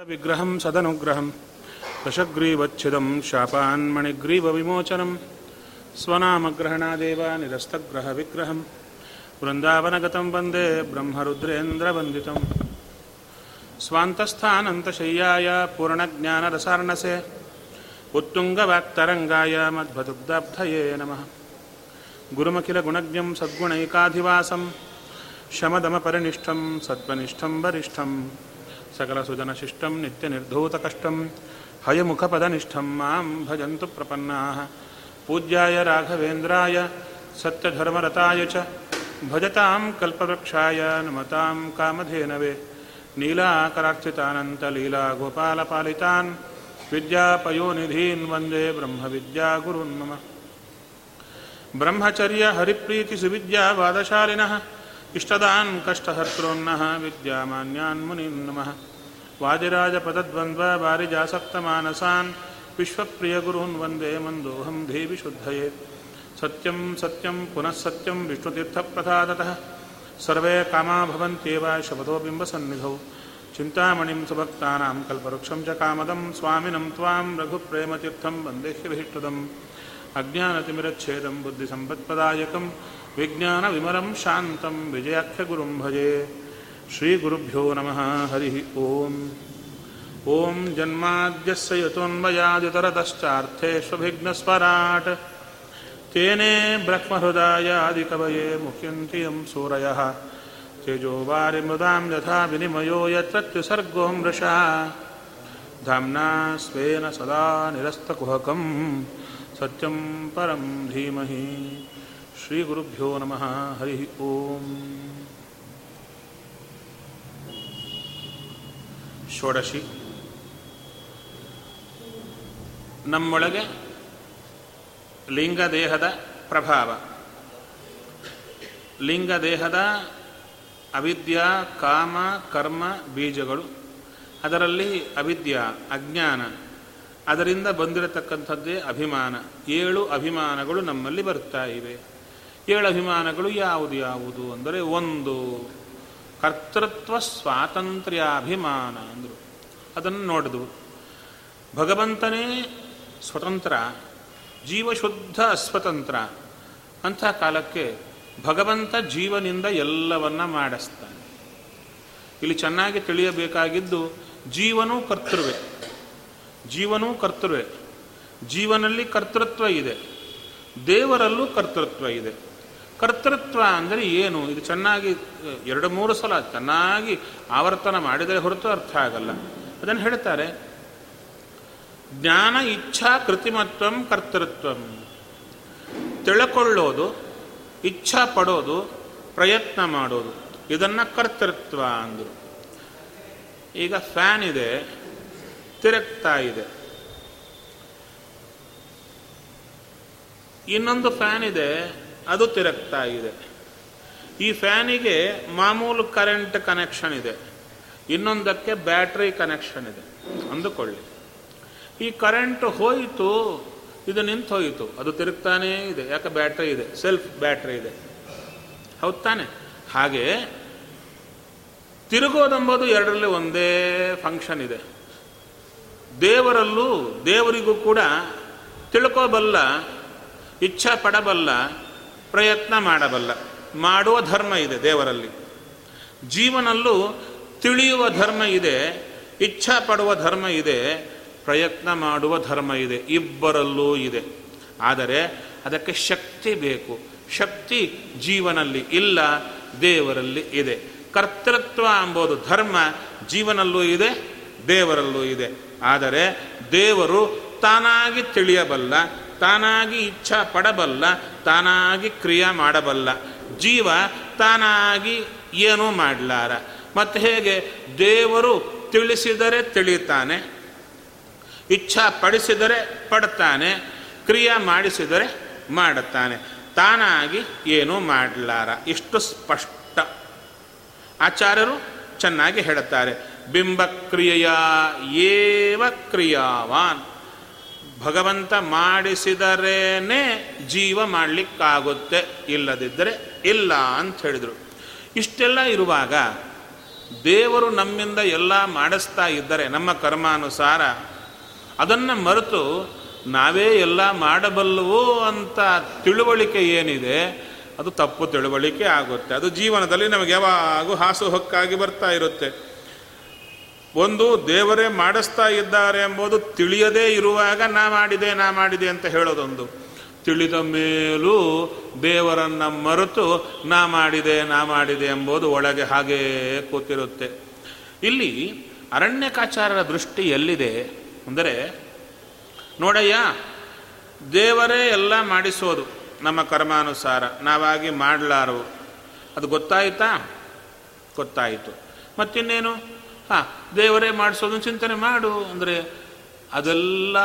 विग्रहं सदनुग्रहं। दशग्रीवच्छिदं शापान्मणिग्रीवविमोचनं। स्वनामग्रहणादेव निरस्तग्रहविग्रहं। वृन्दावनगतं वन्दे ब्रह्मरुद्रेन्द्रवन्दितं स्वान्तस्थानन्तशय्याय पूर्णज्ञानरसार्णसे। उत्तुङ्गवाक्तरङ्गाय मध्वदुग्धाब्धये नमः। गुरुमखिलगुणज्ञं सद्गुणैकाधिवासं। शमदमपरिनिष्ठं सत्त्वनिष्ठं वरिष्ठं सकलसुजनशिष्टं नित्यनिर्धूतकष्टं हयमुखपदनिष्ठं माँ भजन्तु प्रपन्नाः। पूज्याय राघवेन्द्राय, सत्यधर्मरताय च, भजतां कल्पवृक्षाय नमतां कामधेनवे। नीलाकरार्चितानन्तलीलागोपालपालितान्, विद्यापयोनिधीन् वंदे ब्रह्मविद्यागुरुन् मम। ब्रह्मचर्य हरिप्रीतिसुविद्यावादशालिनः इष्टदान् कष्टहर्तॄन्नः विद्यामान्यान् मुनीन् नमः। वादिराजपदद्वन्द्ववारिजासक्तमानसान् विश्वप्रियगुरून् वन्दे मन्दोऽहं देविशुद्धये। सत्यं सत्यं पुनः सत्यं विष्णुतीर्थप्रसादतः। सर्वे कामा भवन्त्येव शपथो बिम्बसन्निधौ चिन्तामणिं सुभक्तानां कल्पवृक्षं च कामदं स्वामिनं त्वां रघुप्रेमतीर्थं वन्देह्यभीष्टदम् अज्ञानतिमिरच्छेदं बुद्धिसम्पत्प्रदायकं विज्ञानविमलं शान्तं विजयाख्यगुरुं भजे। श्रीगुरुभ्यो नमः, हरिः ॐ ॐ जन्माद्यस्य यतोऽन्वयादितरतश्चार्थेष्वभिघ्नस्वराट् तेने ब्रह्महृदायादिकवये मुह्यन्ति यं सूरयः तेजोवारिमृदां यथा विनिमयो यत्र त्रिसर्गो मृषा धाम्ना स्वेन सदा निरस्तकुहकम्। सत्यं परं धीमहि। ಶ್ರೀ ಗುರುಭ್ಯೋ ನಮಃ. ಹರಿ ಓಂ. ಷೋಡಶಿ. ನಮ್ಮೊಳಗೆ ಲಿಂಗದೇಹದ ಪ್ರಭಾವ. ಲಿಂಗದೇಹದ ಅವಿದ್ಯಾ, ಕಾಮ, ಕರ್ಮ, ಬೀಜಗಳು. ಅದರಲ್ಲಿ ಅವಿದ್ಯಾ, ಅಜ್ಞಾನ. ಅದರಿಂದ ಬಂದಿರತಕ್ಕಂಥದ್ದೇ ಅಭಿಮಾನ. ಏಳು ಅಭಿಮಾನಗಳು ನಮ್ಮಲ್ಲಿ ಬರ್ತಾ ಇವೆ. ಏಳು ಅಭಿಮಾನಗಳು ಯಾವುದು ಯಾವುದು ಅಂದರೆ ಒಂದು, ಕರ್ತೃತ್ವ ಸ್ವಾತಂತ್ರ್ಯ ಅಭಿಮಾನ ಅಂದರು. ಅದನ್ನು ನೋಡಿದ್ವು. ಭಗವಂತನೇ ಸ್ವತಂತ್ರ, ಜೀವಶುದ್ಧ ಅಸ್ವತಂತ್ರ. ಅಂಥ ಕಾಲಕ್ಕೆ ಭಗವಂತ ಜೀವನಿಂದ ಎಲ್ಲವನ್ನ ಮಾಡಿಸ್ತಾನೆ. ಇಲ್ಲಿ ಚೆನ್ನಾಗಿ ತಿಳಿಯಬೇಕಾಗಿದ್ದು ಜೀವನೂ ಕರ್ತೃವೆ. ಜೀವನೂ ಕರ್ತೃವೆ. ಜೀವನಲ್ಲಿ ಕರ್ತೃತ್ವ ಇದೆ. ದೇವರಲ್ಲೂ ಕರ್ತೃತ್ವ ಇದೆ. ಕರ್ತೃತ್ವ ಅಂದರೆ ಏನು? ಇದು ಚೆನ್ನಾಗಿ, ಎರಡು ಮೂರು ಸಲ ಚೆನ್ನಾಗಿ ಆವರ್ತನ ಮಾಡಿದರೆ ಹೊರತು ಅರ್ಥ ಆಗಲ್ಲ. ಅದನ್ನು ಹೇಳ್ತಾರೆ, ಜ್ಞಾನ, ಇಚ್ಛಾ, ಕೃತಿಮತ್ವಂ, ಕರ್ತೃತ್ವಂ. ತಿಳ್ಕೊಳ್ಳೋದು, ಇಚ್ಛಾ ಪಡೋದು, ಪ್ರಯತ್ನ ಮಾಡೋದು. ಇದನ್ನ ಕರ್ತೃತ್ವ ಅಂದರು. ಈಗ ಫ್ಯಾನ್ ಇದೆ, ತಿರುಗ್ತಾ ಇದೆ. ಇನ್ನೊಂದು ಫ್ಯಾನ್ ಇದೆ ಅದು ತಿರುಗ್ತಾ ಇದೆ. ಈ ಫ್ಯಾನಿಗೆ ಮಾಮೂಲು ಕರೆಂಟ್ ಕನೆಕ್ಷನ್ ಇದೆ. ಇನ್ನೊಂದಕ್ಕೆ ಬ್ಯಾಟ್ರಿ ಕನೆಕ್ಷನ್ ಇದೆ. ಅಂದುಕೊಳ್ಳಿ. ಈ ಕರೆಂಟ್ ಹೋಯಿತು, ಇದು ನಿಂತು ಹೋಯಿತು. ಅದು ತಿರುಗ್ತಾನೇ ಇದೆ. ಯಾಕೆ ಬ್ಯಾಟ್ರಿ ಇದೆ? ಸೆಲ್ಫ್ ಬ್ಯಾಟ್ರಿ ಇದೆ. ಹೌದು ತಾನೆ? ಹಾಗೆ ತಿರುಗೋದೆಂಬುದು ಎರಡರಲ್ಲಿ ಒಂದೇ ಫಂಕ್ಷನ್ ಇದೆ. ದೇವರಲ್ಲೂ ದೇವರಿಗೂ ಕೂಡ ತಿಳ್ಕೋಬಲ್ಲ ಇಚ್ಛಾ ಪಡಬಲ್ಲ ಪ್ರಯತ್ನ ಮಾಡಬಲ್ಲ. ಮಾಡುವ ಧರ್ಮ ಇದೆ ದೇವರಲ್ಲಿ. ಜೀವನಲ್ಲೂ ತಿಳಿಯುವ ಧರ್ಮ ಇದೆ, ಇಚ್ಛಾ ಪಡುವ ಧರ್ಮ ಇದೆ, ಪ್ರಯತ್ನ ಮಾಡುವ ಧರ್ಮ ಇದೆ, ಇಬ್ಬರಲ್ಲೂ ಇದೆ. ಆದರೆ ಅದಕ್ಕೆ ಶಕ್ತಿ ಬೇಕು. ಶಕ್ತಿ ಜೀವನಲ್ಲಿ ಇಲ್ಲ, ದೇವರಲ್ಲಿ ಇದೆ. ಕರ್ತೃತ್ವ ಎಂಬುದು ಧರ್ಮ, ಜೀವನಲ್ಲೂ ಇದೆ, ದೇವರಲ್ಲೂ ಇದೆ. ಆದರೆ ದೇವರು ತಾನಾಗಿ ತಿಳಿಯಬಲ್ಲ ತಾನಾಗಿ ಇಚ್ಛಾ ಪಡಬಲ್ಲ, ತಾನಾಗಿ ಕ್ರಿಯೆ ಮಾಡಬಲ್ಲ. ಜೀವ ತಾನಾಗಿ ಏನೂ ಮಾಡಲಾರ. ಮತ್ತು ಹೇಗೆ? ದೇವರು ತಿಳಿಸಿದರೆ ತಿಳಿತಾನೆ ಇಚ್ಛಾ ಪಡಿಸಿದರೆ ಪಡ್ತಾನೆ, ಕ್ರಿಯೆ ಮಾಡಿಸಿದರೆ ಮಾಡುತ್ತಾನೆ. ತಾನಾಗಿ ಏನೂ ಮಾಡಲಾರ. ಇಷ್ಟು ಸ್ಪಷ್ಟ. ಆಚಾರ್ಯರು ಚೆನ್ನಾಗಿ ಹೇಳುತ್ತಾರೆ ಬಿಂಬಕ್ರಿಯೆಯ ಏವ ಕ್ರಿಯಾವಾನ್. ಭಗವಂತ ಮಾಡಿಸಿದರೇನೆ ಜೀವ ಮಾಡಲಿಕ್ಕಾಗುತ್ತೆ, ಇಲ್ಲದಿದ್ದರೆ ಇಲ್ಲ ಅಂತ ಹೇಳಿದರು. ಇಷ್ಟೆಲ್ಲ ಇರುವಾಗ ದೇವರು ನಮ್ಮಿಂದ ಎಲ್ಲ ಮಾಡಿಸ್ತಾ ಇದ್ದರೆ, ನಮ್ಮ ಕರ್ಮಾನುಸಾರ ಅದನ್ನು ಮರೆತು ನಾವೇ ಎಲ್ಲ ಮಾಡಬಲ್ಲವು ಅಂತ ತಿಳುವಳಿಕೆ ಏನಿದೆ, ಅದು ತಪ್ಪು ತಿಳುವಳಿಕೆ ಆಗುತ್ತೆ. ಅದು ಜೀವನದಲ್ಲಿ ನಮಗೆ ಯಾವಾಗೂ ಹಾಸು ಹೊಕ್ಕಾಗಿ ಬರ್ತಾ ಇರುತ್ತೆ. ಒಂದು ದೇವರೇ ಮಾಡಿಸ್ತಾ ಇದ್ದಾರೆ ಎಂಬುದು ತಿಳಿಯದೇ ಇರುವಾಗ ನಾ ಮಾಡಿದೆ ನಾ ಮಾಡಿದೆ ಅಂತ ಹೇಳೋದೊಂದು. ತಿಳಿದ ಮೇಲೂ ದೇವರನ್ನು ಮರೆತು ನಾ ಮಾಡಿದೆ ನಾ ಮಾಡಿದೆ ಎಂಬುದು ಒಳಗೆ ಹಾಗೇ ಕೂತಿರುತ್ತೆ. ಇಲ್ಲಿ ಅರಣ್ಯಕಾಚಾರರ ದೃಷ್ಟಿ ಎಲ್ಲಿದೆ ಅಂದರೆ, ನೋಡಯ್ಯ, ದೇವರೇ ಎಲ್ಲ ಮಾಡಿಸೋದು, ನಮ್ಮ ಕರ್ಮಾನುಸಾರ, ನಾವಾಗಿ ಮಾಡಲಾರವು. ಅದು ಗೊತ್ತಾಯಿತಾ? ಗೊತ್ತಾಯಿತು. ಮತ್ತಿನ್ನೇನು? ಹಾಂ, ದೇವರೇ ಮಾಡಿಸೋದು ಚಿಂತನೆ ಮಾಡು ಅಂದರೆ ಅದೆಲ್ಲ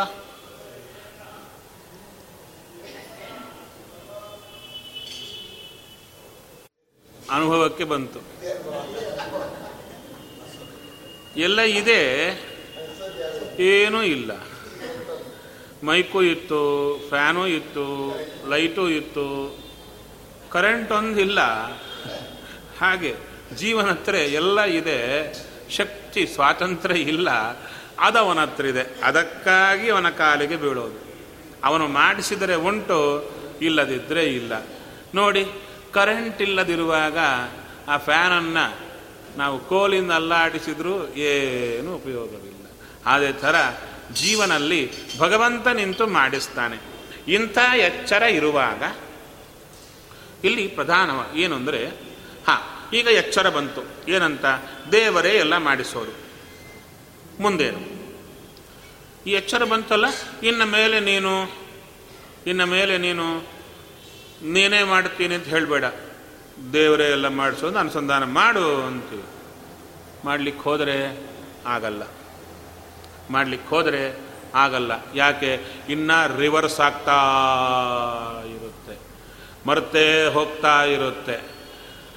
ಅನುಭವಕ್ಕೆ ಬಂತು. ಎಲ್ಲ ಇದೆ, ಏನೂ ಇಲ್ಲ. ಮೈಕು ಇತ್ತು, ಫ್ಯಾನು ಇತ್ತು, ಲೈಟು ಇತ್ತು, ಕರೆಂಟ್ ಒಂದಿಲ್ಲ. ಹಾಗೆ ಜೀವನ ಹತ್ರ ಎಲ್ಲ ಇದೆ. ಶಕ್ತಿ, ಸ್ವಾತಂತ್ರ್ಯ ಇಲ್ಲ. ಅದವನ ಹತ್ರ ಇದೆ. ಅದಕ್ಕಾಗಿ ಅವನ ಕಾಲಿಗೆ ಬೀಳೋದು. ಅವನು ಮಾಡಿಸಿದರೆ ಉಂಟು ಇಲ್ಲದಿದ್ದರೆ ಇಲ್ಲ. ನೋಡಿ ಕರೆಂಟ್ ಇಲ್ಲದಿರುವಾಗ ಆ ಫ್ಯಾನನ್ನು ನಾವು ಕೋಲಿಂದ ಅಲ್ಲಾಡಿಸಿದ್ರೂ ಏನೂ ಉಪಯೋಗವಿಲ್ಲ. ಅದೇ ಥರ ಜೀವನಲ್ಲಿ ಭಗವಂತ ನಿಂತು ಮಾಡಿಸ್ತಾನೆ. ಇಂಥ ಎಚ್ಚರ ಇರುವಾಗ ಇಲ್ಲಿ ಪ್ರಧಾನ ಏನು ಅಂದರೆ ಹಾಂ ಈಗ ಎಚ್ಚರ ಬಂತು. ಏನಂತ? ದೇವರೇ ಎಲ್ಲ ಮಾಡಿಸೋದು ಮುಂದೇನು ಈ ಎಚ್ಚರ ಬಂತಲ್ಲ? ಇನ್ನು ಮೇಲೆ ನೀನು, ಇನ್ನ ಮೇಲೆ ನೀನು ನೀನೇ ಮಾಡ್ತೀನಿ ಅಂತ ಹೇಳಬೇಡ. ದೇವರೇ ಎಲ್ಲ ಮಾಡಿಸೋದು, ಅನುಸಂಧಾನ ಮಾಡು ಅಂತೀವಿ. ಮಾಡಲಿಕ್ಕೆ ಹೋದರೆ ಆಗಲ್ಲ. ಮಾಡಲಿಕ್ಕೆ ಹೋದರೆ ಆಗಲ್ಲ. ಯಾಕೆ? ಇನ್ನ ರಿವರ್ಸ್ ಆಗ್ತಾ ಇರುತ್ತೆ. ಮರ್ತೇ ಹೋಗ್ತಾ ಇರುತ್ತೆ.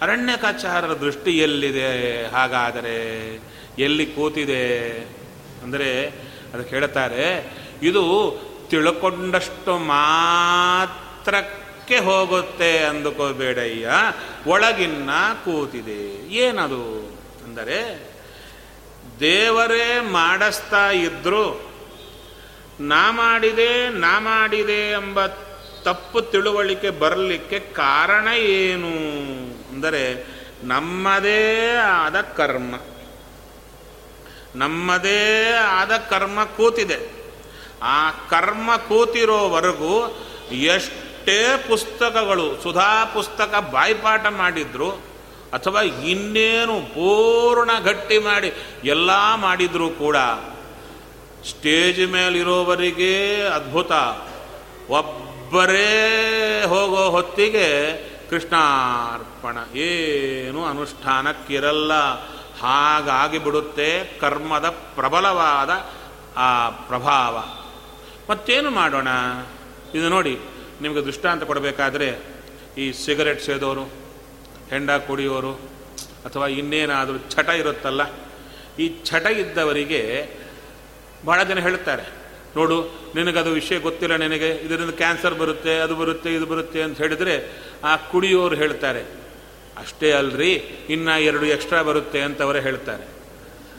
ಅರಣ್ಯಕಾಚಾರರ ದೃಷ್ಟಿ ಎಲ್ಲಿದೆ ಹಾಗಾದರೆ ಎಲ್ಲಿ ಕೂತಿದೆ? ಅಂದರೆ ಅದಕ್ಕೆ ಹೇಳುತ್ತಾರೆ ಇದು ತಿಳ್ಕೊಂಡಷ್ಟು ಮಾತ್ರಕ್ಕೆ ಹೋಗುತ್ತೆ ಅಂದುಕೋಬೇಡಯ್ಯ, ಒಳಗಿನ್ನ ಕೂತಿದೆ. ಏನದು? ಅಂದರೆ ದೇವರೇ ಮಾಡಿಸ್ತಾ ಇದ್ರು, ನಾ ಮಾಡಿದೆ ನಾ ಮಾಡಿದೆ ಎಂಬ ತಪ್ಪು ತಿಳುವಳಿಕೆ ಬರಲಿಕ್ಕೆ ಕಾರಣ ಏನು? ಅಂದರೆ ನಮ್ಮದೇ ಆದ ಕರ್ಮ. ನಮ್ಮದೇ ಆದ ಕರ್ಮ ಕೂತಿದೆ. ಆ ಕರ್ಮ ಕೂತಿರೋವರೆಗೂ ಎಷ್ಟೇ ಪುಸ್ತಕಗಳು, ಸುಧಾ ಪುಸ್ತಕ ಬಾಯ್ಪಾಠ ಮಾಡಿದ್ರು, ಅಥವಾ ಇನ್ನೇನು ಪೂರ್ಣ ಗಟ್ಟಿ ಮಾಡಿ ಎಲ್ಲ ಮಾಡಿದರೂ ಕೂಡ, ಸ್ಟೇಜ್ ಮೇಲಿರೋವರಿಗೆ ಅದ್ಭುತ. ಒಬ್ಬರೇ ಹೋಗೋ ಹೊತ್ತಿಗೆ ಕೃಷ್ಣಾರ್ಪಣ. ಏನು ಅನುಷ್ಠಾನಕ್ಕಿರಲ್ಲ. ಹಾಗಾಗಿ ಬಿಡುತ್ತೆ ಕರ್ಮದ ಪ್ರಬಲವಾದ ಆ ಪ್ರಭಾವ. ಮತ್ತೇನು ಮಾಡೋಣ? ಇದು ನೋಡಿ, ನಿಮಗೆ ದೃಷ್ಟಾಂತ ಕೊಡಬೇಕಾದ್ರೆ, ಈ ಸಿಗರೆಟ್ ಸೇದೋರು, ಹೆಂಡ ಕುಡಿಯೋರು, ಅಥವಾ ಇನ್ನೇನಾದರೂ ಚಟ ಇರುತ್ತಲ್ಲ, ಈ ಚಟ ಇದ್ದವರಿಗೆ ಭಾಳ ಜನ ಹೇಳ್ತಾರೆ, ನೋಡು, ನಿನಗದು ವಿಷಯ ಗೊತ್ತಿಲ್ಲ ನಿನಗೆ, ಇದರಿಂದ ಕ್ಯಾನ್ಸರ್ ಬರುತ್ತೆ, ಅದು ಬರುತ್ತೆ, ಇದು ಬರುತ್ತೆ ಅಂತ ಹೇಳಿದರೆ ಆ ಕುಡಿಯೋರು ಹೇಳ್ತಾರೆ, ಅಷ್ಟೇ ಅಲ್ರಿ, ಇನ್ನ ಎರಡು ಎಕ್ಸ್ಟ್ರಾ ಬರುತ್ತೆ ಅಂತವರೇ ಹೇಳ್ತಾರೆ.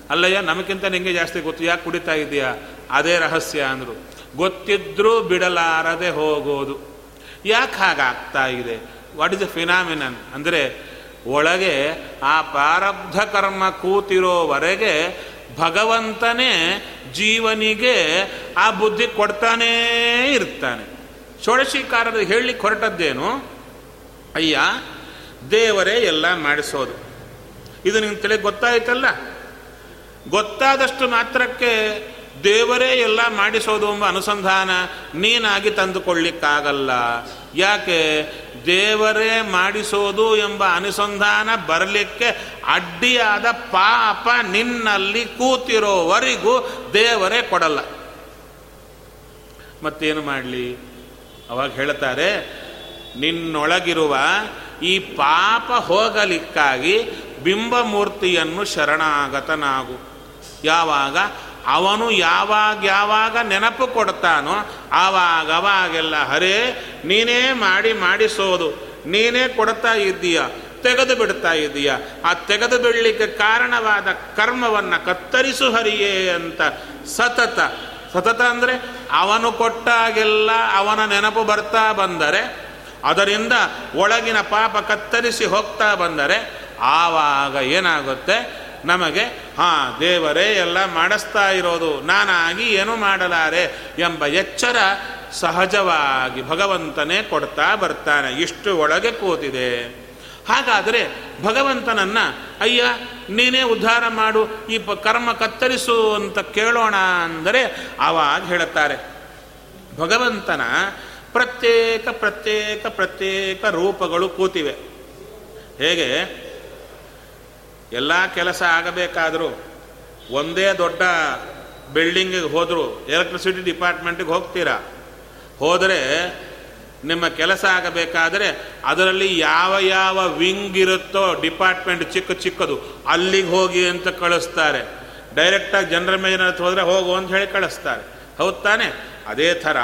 ಅಲ್ಲಯ್ಯ ನಮಗಿಂತ ನಿಂಗೆ ಜಾಸ್ತಿ ಗೊತ್ತು, ಯಾಕೆ ಕುಡಿತಾ ಇದೆಯಾ ಅದೇ ರಹಸ್ಯ ಅಂದರು. ಗೊತ್ತಿದ್ರೂ ಬಿಡಲಾರದೆ ಹೋಗೋದು. ಯಾಕೆ ಹಾಗಾಗ್ತಾ ಇದೆ? ವಾಟ್ ಇಸ್ ಅ ಫಿನಾಮಿನನ್ ಅಂದರೆ, ಒಳಗೆ ಆ ಪ್ರಾರಬ್ಧ ಕರ್ಮ ಕೂತಿರೋವರೆಗೆ ಭಗವಂತನೇ ಜೀವನಿಗೆ ಆ ಬುದ್ಧಿ ಕೊಡ್ತಾನೇ ಇರ್ತಾನೆ. ಷೋಡಶಿಕಾರರು ಹೇಳಲಿಕ್ಕೆ ಹೊರಟದ್ದೇನು? ಅಯ್ಯ, ದೇವರೇ ಎಲ್ಲ ಮಾಡಿಸೋದು. ಇದು ನಿನ್ನ ತಲೆ ಗೊತ್ತಾಯ್ತಲ್ಲ? ಗೊತ್ತಾದಷ್ಟು ಮಾತ್ರಕ್ಕೆ ದೇವರೇ ಎಲ್ಲ ಮಾಡಿಸೋದು ಎಂಬ ಅನುಸಂಧಾನ ನೀನಾಗಿ ತಂದುಕೊಳ್ಳಿಕ್ಕಾಗಲ್ಲ. ಯಾಕೆ? ದೇವರೇ ಮಾಡಿಸೋದು ಎಂಬ ಅನುಸಂಧಾನ ಬರಲಿಕ್ಕೆ ಅಡ್ಡಿಯಾದ ಪಾಪ ನಿನ್ನಲ್ಲಿ ಕೂತಿರೋವರೆಗೂ ದೇವರೇ ಕೊಡಲ್ಲ. ಮತ್ತೇನು ಮಾಡಲಿ? ಅವಾಗ ಹೇಳ್ತಾರೆ ನಿನ್ನೊಳಗಿರುವ ಈ ಪಾಪ ಹೋಗಲಿಕ್ಕಾಗಿ ಬಿಂಬಮೂರ್ತಿಯನ್ನು ಶರಣಾಗತನಾಗು. ಯಾವಾಗ? ಅವನು ಯಾವಾಗ ಯಾವಾಗ ನೆನಪು ಕೊಡ್ತಾನೋ ಆವಾಗ ಅವಾಗೆಲ್ಲ ಹರೇ ನೀನೇ ಮಾಡಿ ಮಾಡಿಸೋದು. ನೀನೇ ಕೊಡ್ತಾ ಇದ್ದೀಯ, ತೆಗೆದು ಬಿಡ್ತಾ ಇದ್ದೀಯ. ಆ ತೆಗೆದು ಬಿಡಲಿಕ್ಕೆ ಕಾರಣವಾದ ಕರ್ಮವನ್ನು ಕತ್ತರಿಸು ಹರಿಯೇ ಅಂತ ಸತತ ಸತತ ಅಂದರೆ ಅವನು ಕೊಟ್ಟಾಗೆಲ್ಲ ಅವನ ನೆನಪು ಬರ್ತಾ ಬಂದರೆ ಅದರಿಂದ ಒಳಗಿನ ಪಾಪ ಕತ್ತರಿಸಿ ಹೋಗ್ತಾ ಬಂದರೆ ಆವಾಗ ಏನಾಗುತ್ತೆ? ನಮಗೆ, ಹಾಂ, ದೇವರೇ, ಎಲ್ಲ ಮಾಡಿಸ್ತಾ ಇರೋದು, ನಾನಾಗಿ ಏನು ಮಾಡಲಾರೆ? ಎಂಬ ಎಚ್ಚರ ಸಹಜವಾಗಿ ಭಗವಂತನೇ ಕೊಡ್ತಾ ಬರ್ತಾನೆ. ಇಷ್ಟು ಒಳಗೆ ಕೂತಿದೆ. ಹಾಗಾದರೆ ಭಗವಂತನನ್ನ, ಅಯ್ಯ, ನೀನೇ ಉದ್ಧಾರ ಮಾಡು, ಈ ಪ, ಕರ್ಮ ಕತ್ತರಿಸು ಅಂತ ಕೇಳೋಣ ಅಂದರೆ ಆವಾಗ ಹೇಳುತ್ತಾರೆ. ಭಗವಂತನ ಪ್ರತ್ಯೇಕ ಪ್ರತ್ಯೇಕ ಪ್ರತ್ಯೇಕ ರೂಪಗಳು ಕೂತಿವೆ. ಹೇಗೆ? ಎಲ್ಲ ಕೆಲಸ ಆಗಬೇಕಾದರೂ ಒಂದೇ ದೊಡ್ಡ ಬಿಲ್ಡಿಂಗಿಗೆ ಹೋದರೂ ಎಲೆಕ್ಟ್ರಿಸಿಟಿ ಡಿಪಾರ್ಟ್ಮೆಂಟಿಗೆ ಹೋಗ್ತೀರಾ? ಹೋದರೆ ನಿಮ್ಮ ಕೆಲಸ ಆಗಬೇಕಾದರೆ ಅದರಲ್ಲಿ ಯಾವ ಯಾವ ವಿಂಗ್ ಇರುತ್ತೋ ಡಿಪಾರ್ಟ್ಮೆಂಟ್ ಚಿಕ್ಕ ಚಿಕ್ಕದು ಅಲ್ಲಿಗೆ ಹೋಗಿ ಅಂತ ಕಳಿಸ್ತಾರೆ. ಡೈರೆಕ್ಟಾಗಿ ಜನರಲ್ ಮೇಜರ್ ಹೋದರೆ ಹೋಗು ಅಂತ ಹೇಳಿ ಕಳಿಸ್ತಾರೆ. ಹೌದು ತಾನೆ? ಅದೇ ಥರ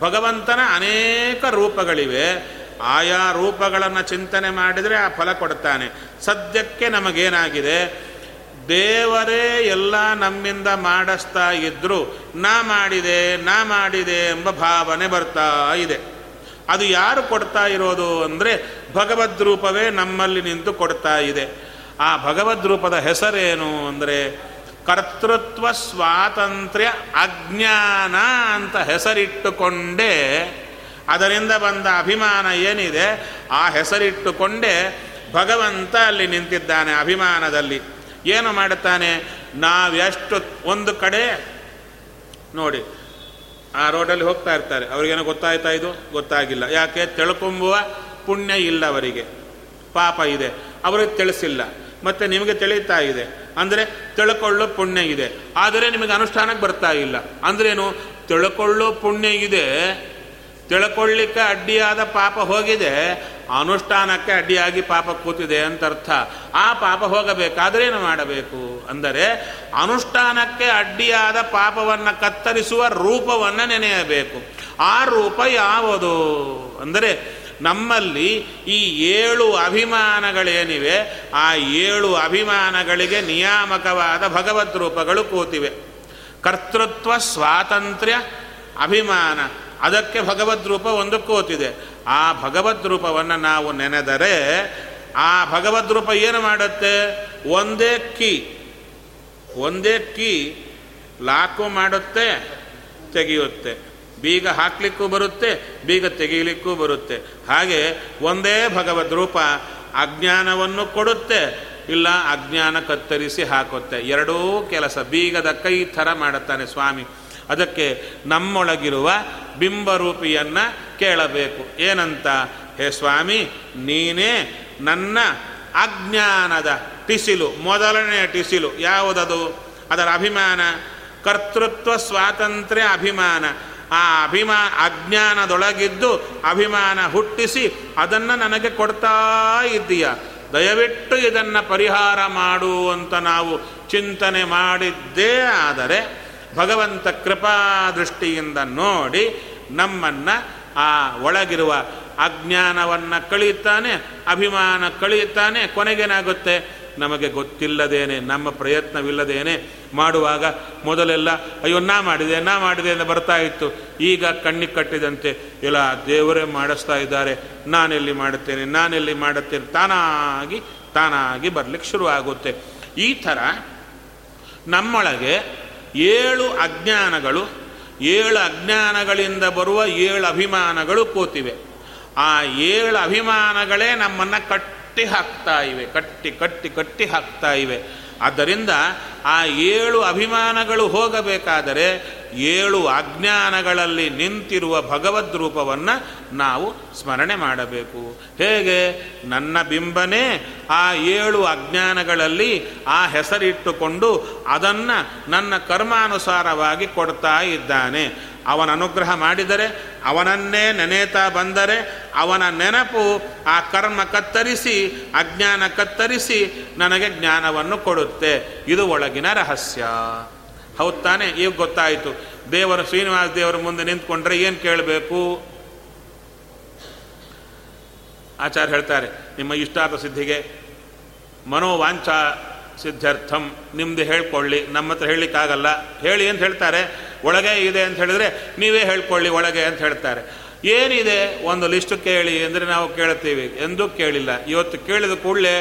ಭಗವಂತನ ಅನೇಕ ರೂಪಗಳಿವೆ. ಆಯಾ ರೂಪಗಳನ್ನು ಚಿಂತನೆ ಮಾಡಿದರೆ ಆ ಫಲ ಕೊಡ್ತಾನೆ. ಸದ್ಯಕ್ಕೆ ನಮಗೇನಾಗಿದೆ? ದೇವರೇ ಎಲ್ಲ ನಮ್ಮಿಂದ ಮಾಡಿಸ್ತಾ ಇದ್ದರೂ ನಾ ಮಾಡಿದೆ ನಾ ಮಾಡಿದೆ ಎಂಬ ಭಾವನೆ ಬರ್ತಾ ಇದೆ. ಅದು ಯಾರು ಕೊಡ್ತಾ ಇರೋದು ಅಂದರೆ ಭಗವದ್ ರೂಪವೇ ನಮ್ಮಲ್ಲಿ ನಿಂತು ಕೊಡ್ತಾ ಇದೆ. ಆ ಭಗವದ್ ರೂಪದ ಹೆಸರೇನು ಅಂದರೆ ಕರ್ತೃತ್ವ ಸ್ವಾತಂತ್ರ್ಯ ಅಜ್ಞಾನ ಅಂತ ಹೆಸರಿಟ್ಟುಕೊಂಡೇ ಅದರಿಂದ ಬಂದ ಅಭಿಮಾನ ಏನಿದೆ? ಆ ಹೆಸರಿಟ್ಟುಕೊಂಡೇ ಭಗವಂತ ಅಲ್ಲಿ ನಿಂತಿದ್ದಾನೆ ಅಭಿಮಾನದಲ್ಲಿ. ಏನು ಮಾಡುತ್ತಾನೆ? ನಾವೆಷ್ಟು ಒಂದು ಕಡೆ ನೋಡಿ, ಆ ರೋಡಲ್ಲಿ ಹೋಗ್ತಾ ಇರ್ತಾರೆ. ಅವ್ರಿಗೇನೋ ಗೊತ್ತಾಯ್ತಾ ಇದು? ಗೊತ್ತಾಗಿಲ್ಲ. ಯಾಕೆ? ತಿಳ್ಕೊಂಬುವ ಪುಣ್ಯ ಇಲ್ಲ ಅವರಿಗೆ ಪಾಪ ಇದೆ. ಅವರಿಗೆ ತಿಳಿಸಿಲ್ಲ. ಮತ್ತು ನಿಮಗೆ ತಿಳಿತಾ ಇದೆ. ಅಂದರೆ ತಿಳ್ಕೊಳ್ಳೋ ಪುಣ್ಯ ಇದೆ. ಆದರೆ ನಿಮಗೆ ಅನುಷ್ಠಾನಕ್ಕೆ ಬರ್ತಾ ಇಲ್ಲ. ಅಂದ್ರೇನು? ತಿಳ್ಕೊಳ್ಳೋ ಪುಣ್ಯ ಇದೆ. ತಿಳ್ಕೊಳ್ಳಿಕ್ಕೆ ಅಡ್ಡಿಯಾದ ಪಾಪ ಹೋಗಿದೆ. ಅನುಷ್ಠಾನಕ್ಕೆ ಅಡ್ಡಿಯಾಗಿ ಪಾಪ ಕೂತಿದೆ ಅಂತ ಅರ್ಥ ಆ ಪಾಪ ಹೋಗಬೇಕಾದ್ರೆ ಏನು ಮಾಡಬೇಕು? ಅಂದರೆ ಅನುಷ್ಠಾನಕ್ಕೆ ಅಡ್ಡಿಯಾದ ಪಾಪವನ್ನು ಕತ್ತರಿಸುವ ರೂಪವನ್ನು ನೆನೆಯಬೇಕು. ಆ ರೂಪ ಯಾವುದು? ಅಂದರೆ ನಮ್ಮಲ್ಲಿ ಈ ಏಳು ಅಭಿಮಾನಗಳೇನಿವೆ, ಆ ಏಳು ಅಭಿಮಾನಗಳಿಗೆ ನಿಯಾಮಕವಾದ ಭಗವದ್ ರೂಪಗಳು ಕೂತಿವೆ. ಕರ್ತೃತ್ವ, ಸ್ವಾತಂತ್ರ್ಯ, ಅಭಿಮಾನ, ಅದಕ್ಕೆ ಭಗವದ್ ರೂಪ ಒಂದು ಕೂತಿದೆ. ಆ ಭಗವದ್ ರೂಪವನ್ನು ನಾವು ನೆನೆದರೆ ಆ ಭಗವದ್ ರೂಪ ಏನು ಮಾಡುತ್ತೆ? ಒಂದೇ ಕೀ ಒಂದೇ ಕೀ ಲಾಕು ಮಾಡುತ್ತೆ, ತೆಗೆಯುತ್ತೆ. ಬೀಗ ಹಾಕ್ಲಿಕ್ಕೂ ಬರುತ್ತೆ, ಬೀಗ ತೆಗೀಲಿಕ್ಕೂ ಬರುತ್ತೆ. ಹಾಗೆ ಒಂದೇ ಭಗವದ್ ರೂಪ ಅಜ್ಞಾನವನ್ನು ಕೊಡುತ್ತೆ, ಇಲ್ಲ ಅಜ್ಞಾನ ಕತ್ತರಿಸಿ ಹಾಕುತ್ತೆ. ಎರಡೂ ಕೆಲಸ ಬೀಗದ ಕೈ ಥರ ಮಾಡುತ್ತಾನೆ ಸ್ವಾಮಿ. ಅದಕ್ಕೆ ನಮ್ಮೊಳಗಿರುವ ಬಿಂಬರೂಪಿಯನ್ನು ಕೇಳಬೇಕು. ಏನಂತ? ಹೇ ಸ್ವಾಮಿ, ನೀನೇ ನನ್ನ ಅಜ್ಞಾನದ ಟಿಸಿಲು ಮೊದಲನೆಯ ಟಿಸಿಲು ಯಾವುದದು? ಅದರ ಅಭಿಮಾನ? ಕರ್ತೃತ್ವ ಸ್ವಾತಂತ್ರ್ಯ ಅಭಿಮಾನ. ಆ ಅಭಿಮಾ ಅಜ್ಞಾನದೊಳಗಿದ್ದು ಅಭಿಮಾನ ಹುಟ್ಟಿಸಿ ಅದನ್ನು ನನಗೆ ಕೊಡ್ತಾ ಇದ್ದೀಯ. ದಯವಿಟ್ಟು ಇದನ್ನು ಪರಿಹಾರ ಮಾಡು ಅಂತ ನಾವು ಚಿಂತನೆ ಮಾಡಿದ್ದೇ ಆದರೆ ಭಗವಂತ ಕೃಪಾ ದೃಷ್ಟಿಯಿಂದ ನೋಡಿ ನಮ್ಮನ್ನು ಆ ಒಳಗಿರುವ ಅಜ್ಞಾನವನ್ನು ಕಳೆಯುತ್ತಾನೆ ಅಭಿಮಾನ ಕಳೆಯುತ್ತಾನೆ ಕೊನೆಗೇನಾಗುತ್ತೆ? ನಮಗೆ ಗೊತ್ತಿಲ್ಲದೇನೆ, ನಮ್ಮ ಪ್ರಯತ್ನವಿಲ್ಲದೇನೆ ಮಾಡುವಾಗ ಮೊದಲೆಲ್ಲ, ಅಯ್ಯೋ, ನಾ ಮಾಡಿದೆ ನಾ ಮಾಡಿದೆ ಅಂತ ಬರ್ತಾ ಇತ್ತು. ಈಗ ಕಣ್ಣಿಗೆ ಕಟ್ಟಿದಂತೆ, ಇಲ್ಲ, ದೇವರೇ ಮಾಡಿಸ್ತಾ ಇದ್ದಾರೆ. ನಾನೆಲ್ಲಿ ಮಾಡುತ್ತೇನೆ? ನಾನೆಲ್ಲಿ ಮಾಡುತ್ತೇನೆ? ತಾನಾಗಿ ತಾನಾಗಿ ಬರಲಿಕ್ಕೆ ಶುರುವಾಗುತ್ತೆ. ಈ ಥರ ನಮ್ಮೊಳಗೆ ಏಳು ಅಜ್ಞಾನಗಳು, ಏಳು ಅಜ್ಞಾನಗಳಿಂದ ಬರುವ ಏಳು ಅಭಿಮಾನಗಳು ಕೂತಿವೆ. ಆ ಏಳು ಅಭಿಮಾನಗಳೇ ನಮ್ಮನ್ನು ಕಟ್ಟಿ ಹಾಕ್ತಾ ಇವೆ, ಕಟ್ಟಿ ಕಟ್ಟಿ ಕಟ್ಟಿ ಹಾಕ್ತಾ ಇವೆ. ಆದ್ದರಿಂದ ಆ ಏಳು ಅಭಿಮಾನಗಳು ಹೋಗಬೇಕಾದರೆ ಏಳು ಅಜ್ಞಾನಗಳಲ್ಲಿ ನಿಂತಿರುವ ಭಗವದ್ ರೂಪವನ್ನು ನಾವು ಸ್ಮರಣೆ ಮಾಡಬೇಕು. ಹೇಗೆ? ನನ್ನ ಬಿಂಬನೇ ಆ ಏಳು ಅಜ್ಞಾನಗಳಲ್ಲಿ ಆ ಹೆಸರಿಟ್ಟುಕೊಂಡು ಅದನ್ನು ನನ್ನ ಕರ್ಮಾನುಸಾರವಾಗಿ ಕೊಡ್ತಾ ಇದ್ದಾನೆ. ಅವನ ಅನುಗ್ರಹ ಮಾಡಿದರೆ, ಅವನನ್ನೇ ನೆನೆತಾ ಬಂದರೆ, ಅವನ ನೆನಪು ಆ ಕರ್ಮ ಕತ್ತರಿಸಿ, ಅಜ್ಞಾನ ಕತ್ತರಿಸಿ ನನಗೆ ಜ್ಞಾನವನ್ನು ಕೊಡುತ್ತೆ. ಇದು ಒಳಗಿನ ರಹಸ್ಯ. ಹೌದು ತಾನೆ? ಈಗ ಗೊತ್ತಾಯಿತು. ದೇವರು, ಶ್ರೀನಿವಾಸ ದೇವರ ಮುಂದೆ ನಿಂತ್ಕೊಂಡ್ರೆ ಏನು ಕೇಳಬೇಕು? ಆಚಾರ್ಯ ಹೇಳ್ತಾರೆ, ನಿಮ್ಮ ಇಷ್ಟಾರ್ಥ ಸಿದ್ಧಿಗೆ ಮನೋವಾಂಛ ಸಿದ್ಧಾರ್ಥಂ ನಿಮ್ಮದು ಹೇಳ್ಕೊಳ್ಳಿ, ನಮ್ಮ ಹತ್ರ ಹೇಳಲಿಕ್ಕಾಗಲ್ಲ. ಹೇಳಿ ಅಂತ ಹೇಳ್ತಾರೆ. ಒಳಗೆ ಇದೆ ಅಂತ ಹೇಳಿದ್ರೆ ನೀವೇ ಹೇಳ್ಕೊಳ್ಳಿ, ಒಳಗೆ ಅಂತ ಹೇಳ್ತಾರೆ. ಏನಿದೆ? ಒಂದು ಲಿಸ್ಟ್ ಕೇಳಿ ಅಂದರೆ ನಾವು ಕೇಳ್ತೀವಿ ಎಂದೂ ಕೇಳಿಲ್ಲ. ಇವತ್ತು ಕೇಳಿದ ಕೂಡಲೇ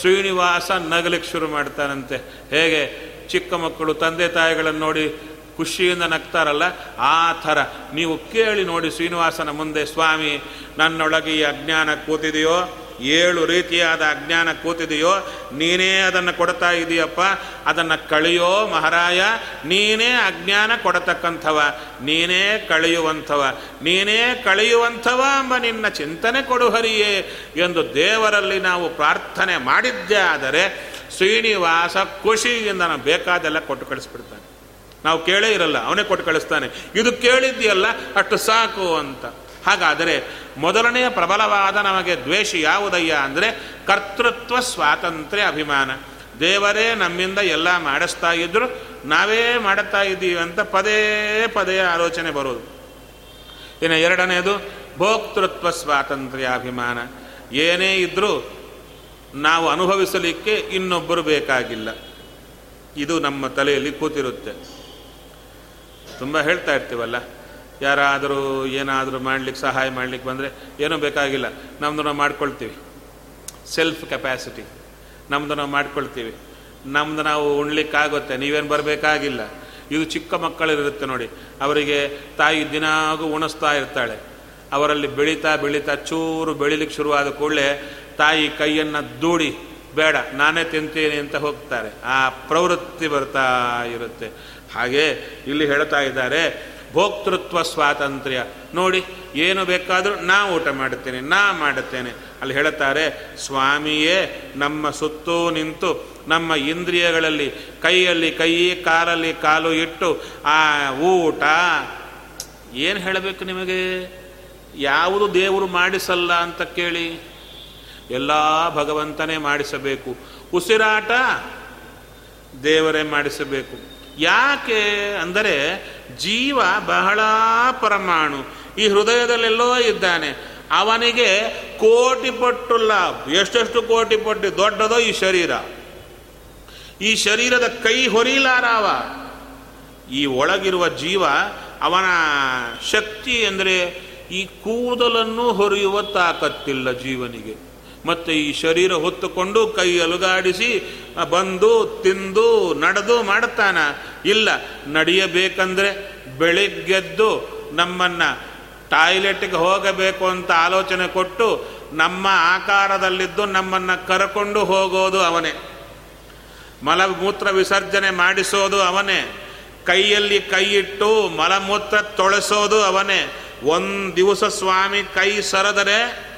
ಶ್ರೀನಿವಾಸ ನಗಲಿಕ್ಕೆ ಶುರು ಮಾಡ್ತಾನಂತೆ. ಹೇಗೆ? ಚಿಕ್ಕ ಮಕ್ಕಳು ತಂದೆ ತಾಯಿಗಳನ್ನು ನೋಡಿ ಖುಷಿಯಿಂದ ನಗ್ತಾರಲ್ಲ? ಆ ಥರ. ನೀವು ಕೇಳಿ ನೋಡಿ ಶ್ರೀನಿವಾಸನ ಮುಂದೆ, ಸ್ವಾಮಿ, ನನ್ನೊಳಗೆ ಈ ಅಜ್ಞಾನ ಕೂತಿದೆಯೋ? ಏಳು ರೀತಿಯಾದ ಅಜ್ಞಾನ ಕೂತಿದೆಯೋ, ನೀನೇ ಅದನ್ನು ಕೊಡ್ತಾ ಇದೆಯಪ್ಪ. ಅದನ್ನು ಕಳೆಯೋ ಮಹಾರಾಯ, ನೀನೇ ಅಜ್ಞಾನ ಕೊಡತಕ್ಕಂಥವ, ನೀನೇ ಕಳೆಯುವಂಥವ ನೀನೇ ಕಳೆಯುವಂಥವ ಎಂಬ ನಿನ್ನ ಚಿಂತನೆ ಕೊಡು ಹರಿಯೇ ಎಂದು ದೇವರಲ್ಲಿ ನಾವು ಪ್ರಾರ್ಥನೆ ಮಾಡಿದ್ದೇ ಆದರೆ ಶ್ರೀನಿವಾಸ ಖುಷಿಯಿಂದ ನಾನು ಬೇಕಾದೆಲ್ಲ ಕೊಟ್ಟು ಕಳಿಸ್ಬಿಡ್ತಾನೆ. ನಾವು ಕೇಳೇ ಇರಲ್ಲ, ಅವನೇ ಕೊಟ್ಟು ಕಳಿಸ್ತಾನೆ. ಇದು ಕೇಳಿದ್ಯಲ್ಲ ಅಷ್ಟು ಸಾಕು ಅಂತ. ಹಾಗಾದರೆ ಮೊದಲನೆಯ ಪ್ರಬಲವಾದ ನಮಗೆ ದ್ವೇಷ ಯಾವುದಯ್ಯ ಅಂದರೆ ಕರ್ತೃತ್ವ ಸ್ವಾತಂತ್ರ್ಯ ಅಭಿಮಾನ. ದೇವರೇ ನಮ್ಮಿಂದ ಎಲ್ಲ ಮಾಡಿಸ್ತಾ ಇದ್ರು, ನಾವೇ ಮಾಡುತ್ತಾ ಇದ್ದೀವಿ ಅಂತ ಪದೇ ಪದೇ ಆಲೋಚನೆ ಬರೋದು. ಇನ್ನು ಎರಡನೇದು ಭೋಕ್ತೃತ್ವ ಸ್ವಾತಂತ್ರ್ಯ ಅಭಿಮಾನ. ಏನೇ ಇದ್ದರೂ ನಾವು ಅನುಭವಿಸಲಿಕ್ಕೆ ಇನ್ನೊಬ್ಬರು ಬೇಕಾಗಿಲ್ಲ. ಇದು ನಮ್ಮ ತಲೆಯಲ್ಲಿ ಕೂತಿರುತ್ತೆ. ತುಂಬ ಹೇಳ್ತಾ ಇರ್ತೀವಲ್ಲ? ಯಾರಾದರೂ ಏನಾದರೂ ಮಾಡಲಿಕ್ಕೆ ಸಹಾಯ ಮಾಡಲಿಕ್ಕೆ ಬಂದರೆ ಏನೂ ಬೇಕಾಗಿಲ್ಲ. ನಮ್ಮದು ನಾವು ಮಾಡ್ಕೊಳ್ತೀವಿ. ಸೆಲ್ಫ್ ಕೆಪ್ಯಾಸಿಟಿ ನಮ್ಮದು ನಾವು ಮಾಡ್ಕೊಳ್ತೀವಿ. ನಮ್ಮದು ನಾವು ಉಣ್ಲಿಕ್ಕಾಗುತ್ತೆ. ನೀವೇನು ಬರಬೇಕಾಗಿಲ್ಲ. ಇದು ಚಿಕ್ಕ ಮಕ್ಕಳಿರುತ್ತೆ ನೋಡಿ. ಅವರಿಗೆ ತಾಯಿ ದಿನಾಗೂ ಉಣಿಸ್ತಾ ಇರ್ತಾಳೆ. ಅವರಲ್ಲಿ ಬೆಳೀತಾ ಬೆಳೀತಾ ಚೂರು ಬೆಳಿಲಿಕ್ಕೆ ಶುರುವಾದ ಕೂಡಲೇ ತಾಯಿ ಕೈಯನ್ನು ದೂಡಿ, ಬೇಡ, ನಾನೇ ತಿಂತೀನಿ ಅಂತ ಹೋಗ್ತಾರೆ. ಆ ಪ್ರವೃತ್ತಿ ಬರ್ತಾ ಇರುತ್ತೆ. ಹಾಗೆ ಇಲ್ಲಿ ಹೇಳ್ತಾ ಇದ್ದಾರೆ ಭೋಕ್ತೃತ್ವ ಸ್ವಾತಂತ್ರ್ಯ. ನೋಡಿ, ಏನು ಬೇಕಾದರೂ ನಾ ಊಟ ಮಾಡುತ್ತೇನೆ, ನಾ ಮಾಡುತ್ತೇನೆ. ಅಲ್ಲಿ ಹೇಳುತ್ತಾರೆ, ಸ್ವಾಮಿಯೇ, ನಮ್ಮ ಸುತ್ತೂ ನಿಂತು, ನಮ್ಮ ಇಂದ್ರಿಯಗಳಲ್ಲಿ, ಕೈಯಲ್ಲಿ ಕೈ, ಕಾಲಲ್ಲಿ ಕಾಲು ಇಟ್ಟು, ಆ ಊಟ, ಏನು ಹೇಳಬೇಕು ನಿಮಗೆ? ಯಾವುದು ದೇವರು ಮಾಡಿಸಲ್ಲ ಅಂತ ಕೇಳಿ. ಎಲ್ಲ ಭಗವಂತನೇ ಮಾಡಿಸಬೇಕು. ಉಸಿರಾಟ ದೇವರೇ ಮಾಡಿಸಬೇಕು. ಯಾಕೆ? ಅಂದರೆ ಜೀವ ಬಹಳ ಪರಮಾಣು. ಈ ಹೃದಯದಲ್ಲೆಲ್ಲೋ ಇದ್ದಾನೆ. ಅವನಿಗೆ ಕೋಟಿ ಪಟ್ಟುಲ್ಲ ಎಷ್ಟೆಷ್ಟು ಕೋಟಿ ಪಟ್ಟು ದೊಡ್ಡದೋ ಈ ಶರೀರ. ಈ ಶರೀರದ ಕೈ ಹೊರಿಲಾರಾವ ಈ ಒಳಗಿರುವ ಜೀವ ಅವನ ಶಕ್ತಿ ಅಂದರೆ ಈ ಕೂದಲನ್ನು ಹೊರೆಯುವ ತಾಕತ್ತಿಲ್ಲ ಜೀವನಿಗೆ. ಮತ್ತು ಈ ಶರೀರ ಹೊತ್ತುಕೊಂಡು ಕೈ ಅಲುಗಾಡಿಸಿ ಬಂದು, ತಿಂದು, ನಡೆದು ಮಾಡುತ್ತಾನ? ಇಲ್ಲ. ನಡೆಯಬೇಕಂದ್ರೆ ಬೆಳಿಗ್ಗೆದ್ದು ನಮ್ಮನ್ನು ಟಾಯ್ಲೆಟ್ಗೆ ಹೋಗಬೇಕು ಅಂತ ಆಲೋಚನೆ ಕೊಟ್ಟು ನಮ್ಮ ಆಕಾರದಲ್ಲಿದ್ದು ನಮ್ಮನ್ನು ಕರಕೊಂಡು ಹೋಗೋದು ಅವನೇ. ಮಲಮೂತ್ರ ವಿಸರ್ಜನೆ ಮಾಡಿಸೋದು ಅವನೇ. ಕೈಯಲ್ಲಿ ಕೈ ಇಟ್ಟು ಮಲಮೂತ್ರ ತೊಳಸೋದು ಅವನೇ. ಒಂದು ದಿವಸ ಸ್ವಾಮಿ ಕೈ ಸರದರೆ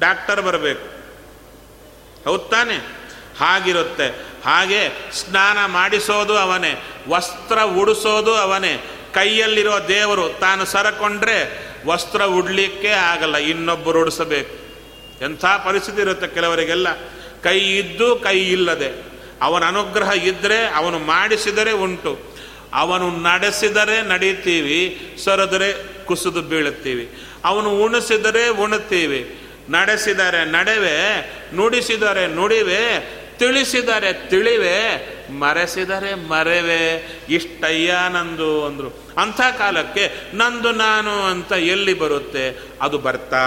ಡಾಕ್ಟರ್ ಬರಬೇಕು. ಹೌದ್ ತಾನೆ? ಹಾಗಿರುತ್ತೆ. ಹಾಗೆ ಸ್ನಾನ ಮಾಡಿಸೋದು ಅವನೇ, ವಸ್ತ್ರ ಉಡಿಸೋದು ಅವನೇ, ಕೈಯಲ್ಲಿರೋ ದೇವರು ತಾನು ಸರಕೊಂಡ್ರೆ ವಸ್ತ್ರ ಉಡ್ಲಿಕ್ಕೆ ಆಗಲ್ಲ, ಇನ್ನೊಬ್ಬರು ಉಡಿಸಬೇಕು. ಎಂಥ ಪರಿಸ್ಥಿತಿ ಇರುತ್ತೆ ಕೆಲವರಿಗೆಲ್ಲ. ಕೈ ಇದ್ದು ಕೈ ಇಲ್ಲದೆ. ಅವನ ಅನುಗ್ರಹ ಇದ್ದರೆ ಅವನು ಮಾಡಿಸಿದರೆ ಉಂಟು. ಅವನು ನಡೆಸಿದರೆ ನಡೀತೀವಿ, ಸರದರೆ ಕುಸಿದು ಬೀಳುತ್ತೀವಿ. ಅವನು ಉಣಿಸಿದರೆ ಉಣ್ತೀವಿ ನಡೆಸಿದರೆ ನಡೆವೆ ನುಡಿಸಿದರೆ ನುಡಿವೆ ತಿಳಿಸಿದರೆ ತಿಳಿವೆ, ಮರೆಸಿದರೆ ಮರೆವೆ, ಇಷ್ಟಯ್ಯ ನಂದು ಅಂದರು. ಅಂಥ ಕಾಲಕ್ಕೆ ನಂದು ನಾನು ಅಂತ ಎಲ್ಲಿ ಬರುತ್ತೆ? ಅದು ಬರ್ತಾ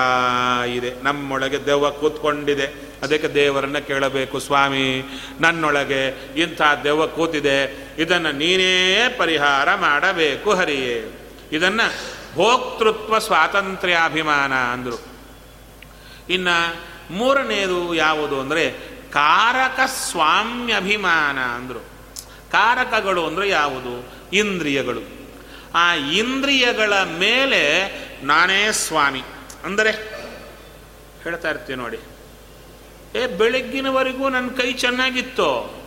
ಇದೆ. ನಮ್ಮೊಳಗೆ ದೆವ್ವ ಕೂತ್ಕೊಂಡಿದೆ. ಅದಕ್ಕೆ ದೇವರನ್ನ ಕೇಳಬೇಕು ಸ್ವಾಮಿ. ನನ್ನೊಳಗೆ ಇಂಥ ದೆವ್ವ ಕೂತಿದೆ. ಇದನ್ನು ನೀನೇ ಪರಿಹಾರ ಮಾಡಬೇಕು ಹರಿಯೇ. ಇದನ್ನು ಭೋಕ್ತೃತ್ವ ಸ್ವಾತಂತ್ರ್ಯಾಭಿಮಾನ ಅಂದರು. ಇನ್ನು ಮೂರನೇದು ಯಾವುದು ಅಂದರೆ ಕಾರಕ ಸ್ವಾಮ್ಯಭಿಮಾನ ಅಂದರು. ಕಾರಕಗಳು ಅಂದರೆ ಯಾವುದು? ಇಂದ್ರಿಯಗಳು. ಆ ಇಂದ್ರಿಯಗಳ ಮೇಲೆ ನಾನೇ ಸ್ವಾಮಿ. ಅಂದರೆ ಹೇಳ್ತಾ ಇರ್ತೀವಿ ನೋಡಿ. ಏ, ಬೆಳಗ್ಗಿನವರೆಗೂ ನನ್ನ ಕೈ ಚೆನ್ನಾಗಿತ್ತು?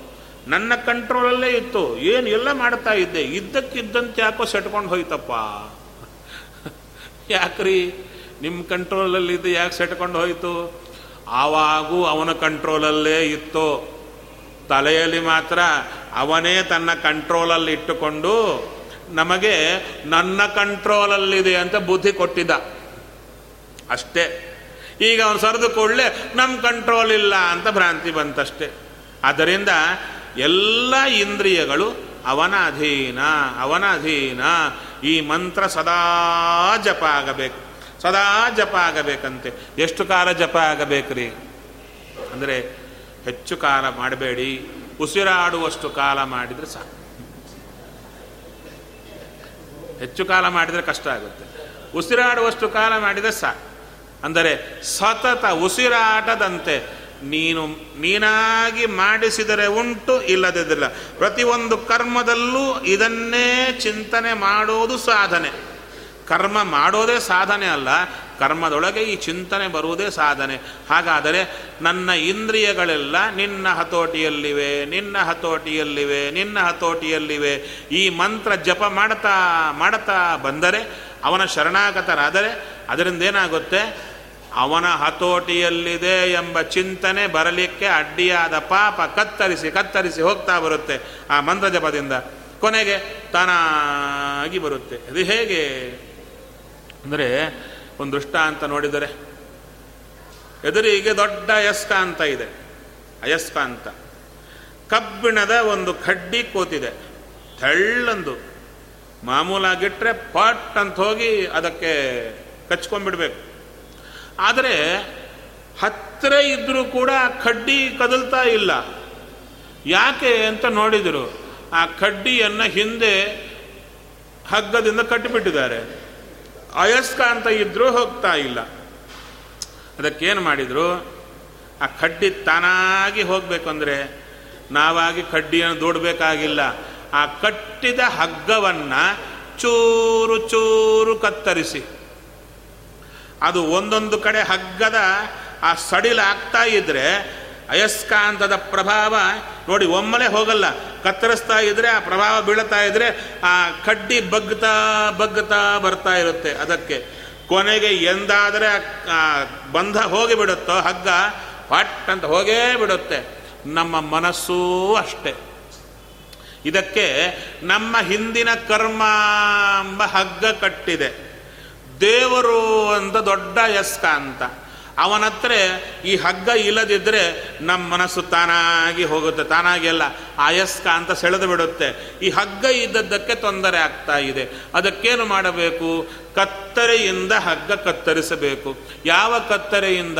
ನನ್ನ ಕಂಟ್ರೋಲಲ್ಲೇ ಇತ್ತು. ಏನು ಎಲ್ಲ ಮಾಡ್ತಾ ಇದ್ದೆ? ಇದ್ದಕ್ಕಿದ್ದಂತೆ ಯಾಕೋ ಸೆಟ್ಕೊಂಡು ಹೋಯ್ತಪ್ಪ. ಯಾಕ್ರಿ? ನಿಮ್ಮ ಕಂಟ್ರೋಲಲ್ಲಿ ಇದ್ದು ಯಾಕೆ ಸೆಟ್ಕೊಂಡು ಹೋಯಿತು? ಆವಾಗೂ ಅವನ ಕಂಟ್ರೋಲಲ್ಲೇ ಇತ್ತು. ತಲೆಯಲ್ಲಿ ಮಾತ್ರ ಅವನೇ ತನ್ನ ಕಂಟ್ರೋಲಲ್ಲಿ ಇಟ್ಟುಕೊಂಡು ನಮಗೆ ನನ್ನ ಕಂಟ್ರೋಲಲ್ಲಿದೆ ಅಂತ ಬುದ್ಧಿ ಕೊಟ್ಟಿದ್ದ. ಅಷ್ಟೇ. ಈಗ ಅವನು ಸರಿದು ಕೂಡಲೇ ನಮ್ಮ ಕಂಟ್ರೋಲ್ ಇಲ್ಲ ಅಂತ ಭ್ರಾಂತಿ ಬಂತಷ್ಟೆ. ಆದ್ದರಿಂದ ಎಲ್ಲ ಇಂದ್ರಿಯಗಳು ಅವನ ಅಧೀನ ಅವನ ಅಧೀನ. ಈ ಮಂತ್ರ ಸದಾ ಜಪ ಆಗಬೇಕು. ಸದಾ ಜಪ ಆಗಬೇಕಂತೆ. ಎಷ್ಟು ಕಾಲ ಜಪ ಆಗಬೇಕ್ರಿ? ಅಂದರೆ ಹೆಚ್ಚು ಕಾಲ ಮಾಡಬೇಡಿ. ಉಸಿರಾಡುವಷ್ಟು ಕಾಲ ಮಾಡಿದರೆ ಸಾಕು. ಹೆಚ್ಚು ಕಾಲ ಮಾಡಿದರೆ ಕಷ್ಟ ಆಗುತ್ತೆ. ಉಸಿರಾಡುವಷ್ಟು ಕಾಲ ಮಾಡಿದರೆ ಸಾಕು. ಅಂದರೆ ಸತತ ಉಸಿರಾಟದಂತೆ ನೀನು ನೀನಾಗಿ ಮಾಡಿಸಿದರೆ ಉಂಟು ಇಲ್ಲದಿದ್ದಿಲ್ಲ ಪ್ರತಿಯೊಂದು ಕರ್ಮದಲ್ಲೂ ಇದನ್ನೇ ಚಿಂತನೆ ಮಾಡೋದು ಸಾಧನೆ. ಕರ್ಮ ಮಾಡೋದೇ ಸಾಧನೆ ಅಲ್ಲ, ಕರ್ಮದೊಳಗೆ ಈ ಚಿಂತನೆ ಬರುವುದೇ ಸಾಧನೆ. ಹಾಗಾದರೆ ನನ್ನ ಇಂದ್ರಿಯಗಳೆಲ್ಲ ನಿನ್ನ ಹತೋಟಿಯಲ್ಲಿವೆ ನಿನ್ನ ಹತೋಟಿಯಲ್ಲಿವೆ ನಿನ್ನ ಹತೋಟಿಯಲ್ಲಿವೆ. ಈ ಮಂತ್ರ ಜಪ ಮಾಡ್ತಾ ಮಾಡ್ತಾ ಬಂದರೆ, ಅವನ ಶರಣಾಗತರಾದರೆ ಅದರಿಂದ ಏನಾಗುತ್ತೆ ಅವನ ಹತೋಟಿಯಲ್ಲಿದೆ ಎಂಬ ಚಿಂತನೆ ಬರಲಿಕ್ಕೆ ಅಡ್ಡಿಯಾದ ಪಾಪ ಕತ್ತರಿಸಿ ಕತ್ತರಿಸಿ ಹೋಗ್ತಾ ಬರುತ್ತೆ ಆ ಮಂತ್ರ ಜಪದಿಂದ ಕೊನೆಗೆ ತಾನಾಗಿ ಬರುತ್ತೆ. ಅದು ಹೇಗೆ? ಅಂದರೆ ಒಂದು ದೃಷ್ಟಾಂತ ನೋಡಿದರೆ. ಎದುರಿಗೆ ದೊಡ್ಡ ಅಯಸ್ಕಾಂತ ಇದೆ. ಅಯಸ್ಕಾಂತ ಕಬ್ಬಿಣದ ಒಂದು ಕಡ್ಡಿ ಕೂತಿದೆ. ತೆಳ್ಳಂದು. ಮಾಮೂಲಾಗಿಟ್ಟರೆ ಪಟ್ ಅಂತ ಹೋಗಿ ಅದಕ್ಕೆ ಕಚ್ಕೊಂಡ್ಬಿಡ್ಬೇಕು. ಆದರೆ ಹತ್ತಿರ ಇದ್ದರೂ ಕೂಡ ಆ ಕಡ್ಡಿ ಕದಲ್ತಾ ಇಲ್ಲ. ಯಾಕೆ ಅಂತ ನೋಡಿದರು. ಆ ಕಡ್ಡಿಯನ್ನು ಹಿಂದೆ ಹಗ್ಗದಿಂದ ಕಟ್ಟಿಬಿಟ್ಟಿದ್ದಾರೆ. ಅಯಸ್ಕಾಂತ ಇದ್ರೂ ಹೋಗ್ತಾ ಇಲ್ಲ. ಅದಕ್ಕೇನು ಮಾಡಿದರು? ಆ ಕಡ್ಡಿ ತಾನಾಗಿ ಹೋಗಬೇಕು ಅಂದರೆ ನಾವಾಗಿ ಕಡ್ಡಿಯನ್ನು ದೂಡಬೇಕಾಗಿಲ್ಲ. ಆ ಕಟ್ಟಿದ ಹಗ್ಗವನ್ನು ಚೂರು ಚೂರು ಕತ್ತರಿಸಿ. ಅದು ಒಂದೊಂದು ಕಡೆ ಹಗ್ಗದ ಆ ಸಡಿಲಾಗ್ತಾ ಇದ್ರೆ ಅಯಸ್ಕಾಂತದ ಪ್ರಭಾವ ನೋಡಿ ಒಮ್ಮಲೆ ಹೋಗಲ್ಲ. ಕತ್ತರಿಸ್ತಾ ಇದ್ರೆ, ಆ ಪ್ರಭಾವ ಬೀಳ್ತಾ ಇದ್ರೆ, ಆ ಕಡ್ಡಿ ಬಗ್ತಾ ಬಗ್ತಾ ಬರ್ತಾ ಇರುತ್ತೆ. ಅದಕ್ಕೆ ಕೊನೆಗೆ ಎಂದಾದರೆ ಬಂಧ ಹೋಗಿ ಬಿಡುತ್ತೋ, ಹಗ್ಗ ಪಟ್ ಅಂತ ಹೋಗೇ ಬಿಡುತ್ತೆ. ನಮ್ಮ ಮನಸ್ಸೂ ಅಷ್ಟೆ. ಇದಕ್ಕೆ ನಮ್ಮ ಹಿಂದಿನ ಕರ್ಮ ಎಂಬ ಹಗ್ಗ ಕಟ್ಟಿದೆ. ದೇವರು ಅಂತ ದೊಡ್ಡ ಯಸ್ಕಾಂತ ಅವನ ಹತ್ರ ಈ ಹಗ್ಗ ಇಲ್ಲದಿದ್ದರೆ ನಮ್ಮ ಮನಸ್ಸು ತಾನಾಗಿ ಹೋಗುತ್ತೆ. ತಾನಾಗಿ ಅಲ್ಲ ಆಯಸ್ಕಾಂತ ಸೆಳೆದು ಬಿಡುತ್ತೆ. ಈ ಹಗ್ಗ ಇದ್ದದ್ದಕ್ಕೆ ತೊಂದರೆ ಆಗ್ತಾ ಇದೆ. ಅದಕ್ಕೇನು ಮಾಡಬೇಕು? ಕತ್ತರೆಯಿಂದ ಹಗ್ಗ ಕತ್ತರಿಸಬೇಕು. ಯಾವ ಕತ್ತರೆಯಿಂದ?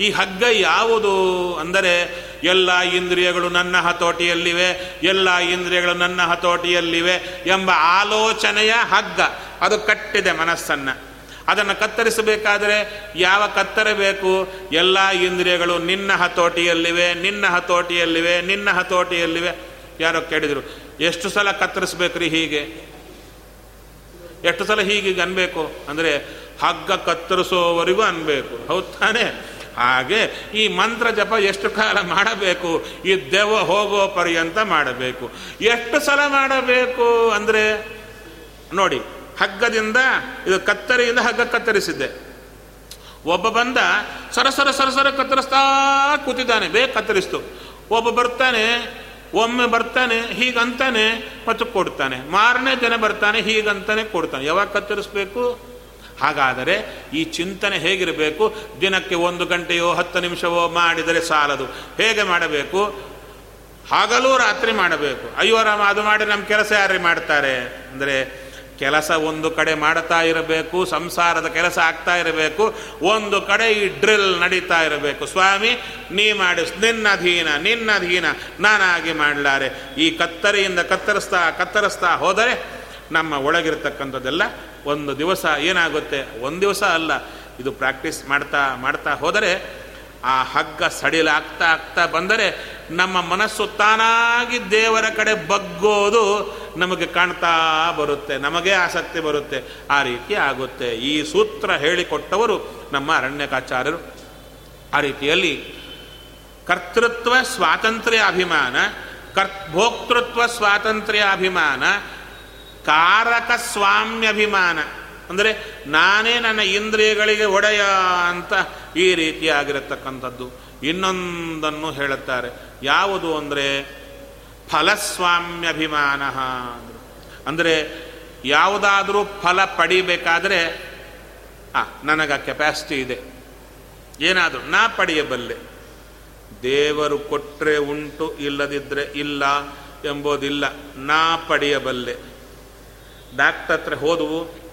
ಈ ಹಗ್ಗ ಯಾವುದು? ಅಂದರೆ, ಎಲ್ಲ ಇಂದ್ರಿಯಗಳು ನನ್ನ ಹತೋಟಿಯಲ್ಲಿವೆ, ಎಲ್ಲ ಇಂದ್ರಿಯಗಳು ನನ್ನ ಹತೋಟಿಯಲ್ಲಿವೆ ಎಂಬ ಆಲೋಚನೆಯ ಹಗ್ಗ. ಅದು ಕಟ್ಟಿದೆ ಮನಸ್ಸನ್ನು. ಅದನ್ನು ಕತ್ತರಿಸಬೇಕಾದರೆ ಯಾವ ಕತ್ತರೆ ಬೇಕು? ಎಲ್ಲ ಇಂದ್ರಿಯಗಳು ನಿನ್ನ ಹತೋಟಿಯಲ್ಲಿವೆ ನಿನ್ನ ಹತೋಟಿಯಲ್ಲಿವೆ ನಿನ್ನ ಹತೋಟಿಯಲ್ಲಿವೆ. ಯಾರೋ ಕೇಳಿದರು, ಎಷ್ಟು ಸಲ ಕತ್ತರಿಸ್ಬೇಕ್ರಿ ಹೀಗೆ? ಎಷ್ಟು ಸಲ ಹೀಗೆ ಅನ್ಬೇಕು? ಅಂದರೆ ಹಗ್ಗ ಕತ್ತರಿಸೋವರೆಗೂ ಅನ್ಬೇಕು. ಹೌದು ತಾನೇ? ಹಾಗೆ ಈ ಮಂತ್ರ ಜಪ ಎಷ್ಟು ಕಾಲ ಮಾಡಬೇಕು? ಈ ದೆವ್ವ ಹೋಗೋ ಪರ್ಯಂತ ಮಾಡಬೇಕು. ಎಷ್ಟು ಸಲ ಮಾಡಬೇಕು ಅಂದರೆ, ನೋಡಿ ಹಗ್ಗದಿಂದ, ಇದು ಕತ್ತರಿಯಿಂದ ಹಗ್ಗ ಕತ್ತರಿಸಿದ್ದೆ. ಒಬ್ಬ ಬಂದ ಸರಸರ ಸರಸರ ಕತ್ತರಿಸ್ತಾ ಕೂತಿದ್ದಾನೆ, ಬೇಗ ಕತ್ತರಿಸ್ತು. ಒಬ್ಬ ಬರ್ತಾನೆ, ಒಮ್ಮೆ ಬರ್ತಾನೆ, ಹೀಗಂತಾನೆ, ಮತ್ತು ಕೊಡ್ತಾನೆ. ಮಾರನೇ ದಿನ ಬರ್ತಾನೆ, ಹೀಗಂತಾನೆ ಕೊಡ್ತಾನೆ. ಯಾವಾಗ ಕತ್ತರಿಸ್ಬೇಕು? ಹಾಗಾದರೆ ಈ ಚಿಂತನೆ ಹೇಗಿರಬೇಕು? ದಿನಕ್ಕೆ ಒಂದು ಗಂಟೆಯೋ ಹತ್ತು ನಿಮಿಷವೋ ಮಾಡಿದರೆ ಸಾಲದು. ಹೇಗೆ ಮಾಡಬೇಕು? ಹಾಗಲೂ ರಾತ್ರಿ ಮಾಡಬೇಕು. ಅಯ್ಯೋ ರಾಮ, ಅದು ಮಾಡಿ ನಮ್ಮ ಕೆಲಸ ಯಾರು ಮಾಡ್ತಾರೆ? ಅಂದರೆ ಕೆಲಸ ಒಂದು ಕಡೆ ಮಾಡ್ತಾ ಇರಬೇಕು, ಸಂಸಾರದ ಕೆಲಸ ಆಗ್ತಾ ಇರಬೇಕು, ಒಂದು ಕಡೆ ಈ ಡ್ರಿಲ್ ನಡೀತಾ ಇರಬೇಕು. ಸ್ವಾಮಿ, ನೀ ಮಾಡಿಸ್ ನಿನ್ನ ಅಧೀನ ನಿನ್ನ ಅಧೀನ ನಾನಾಗಿ ಮಾಡಲಾರೆ. ಈ ಕತ್ತರಿಯಿಂದ ಕತ್ತರಿಸ್ತಾ ಕತ್ತರಿಸ್ತಾ ಹೋದರೆ ನಮ್ಮ ಒಳಗಿರ್ತಕ್ಕಂಥದ್ದೆಲ್ಲ ಒಂದು ದಿವಸ ಏನಾಗುತ್ತೆ? ಒಂದು ದಿವಸ ಅಲ್ಲ, ಇದು ಪ್ರಾಕ್ಟೀಸ್ ಮಾಡ್ತಾ ಮಾಡ್ತಾ ಹೋದರೆ ಆ ಹಗ್ಗ ಸಡಿಲಾಗ್ತಾ ಆಗ್ತಾ ಬಂದರೆ ನಮ್ಮ ಮನಸ್ಸು ತಾನಾಗಿ ದೇವರ ಕಡೆ ಬಗ್ಗೋದು ನಮಗೆ ಕಾಣ್ತಾ ಬರುತ್ತೆ, ನಮಗೆ ಆಸಕ್ತಿ ಬರುತ್ತೆ, ಆ ರೀತಿ ಆಗುತ್ತೆ. ಈ ಸೂತ್ರ ಹೇಳಿಕೊಟ್ಟವರು ನಮ್ಮ ಅರಣ್ಯಕಾಚಾರ್ಯರು. ಆ ರೀತಿಯಲ್ಲಿ ಕರ್ತೃತ್ವ ಸ್ವಾತಂತ್ರ್ಯ ಅಭಿಮಾನ ಕರ್ ಭೋಕ್ತೃತ್ವ ಸ್ವಾತಂತ್ರ್ಯ ಅಭಿಮಾನ, ಕಾರಕ ಸ್ವಾಮ್ಯಭಿಮಾನ. ಅಂದರೆ ನಾನೇ ನನ್ನ ಇಂದ್ರಿಯಗಳಿಗೆ ಒಡೆಯ ಅಂತ ಈ ರೀತಿಯಾಗಿರತಕ್ಕಂಥದ್ದು ಇನ್ನೊಂದನ್ನು ಹೇಳುತ್ತಾರೆ. ಯಾವುದು ಅಂದರೆ ಫಲಸ್ವಾಮ್ಯಭಿಮಾನ ಅಂದರೆ. ಯಾವುದಾದರೂ ಫಲ ಪಡಿಬೇಕಾದರೆ, ಆ, ನನಗೆ ಕೆಪ್ಯಾಸಿಟಿ ಇದೆ. ಏನಾದರೂ ನಾ ಪಡೆಯಬಲ್ಲೆ. ದೇವರು ಕೊಟ್ಟರೆ ಉಂಟು ಇಲ್ಲದಿದ್ದರೆ ಇಲ್ಲ ಎಂಬುದಿಲ್ಲ. ನಾ ಪಡೆಯಬಲ್ಲೆ. ಡಾಕ್ಟರ್ ಹತ್ರ ಹೋದವು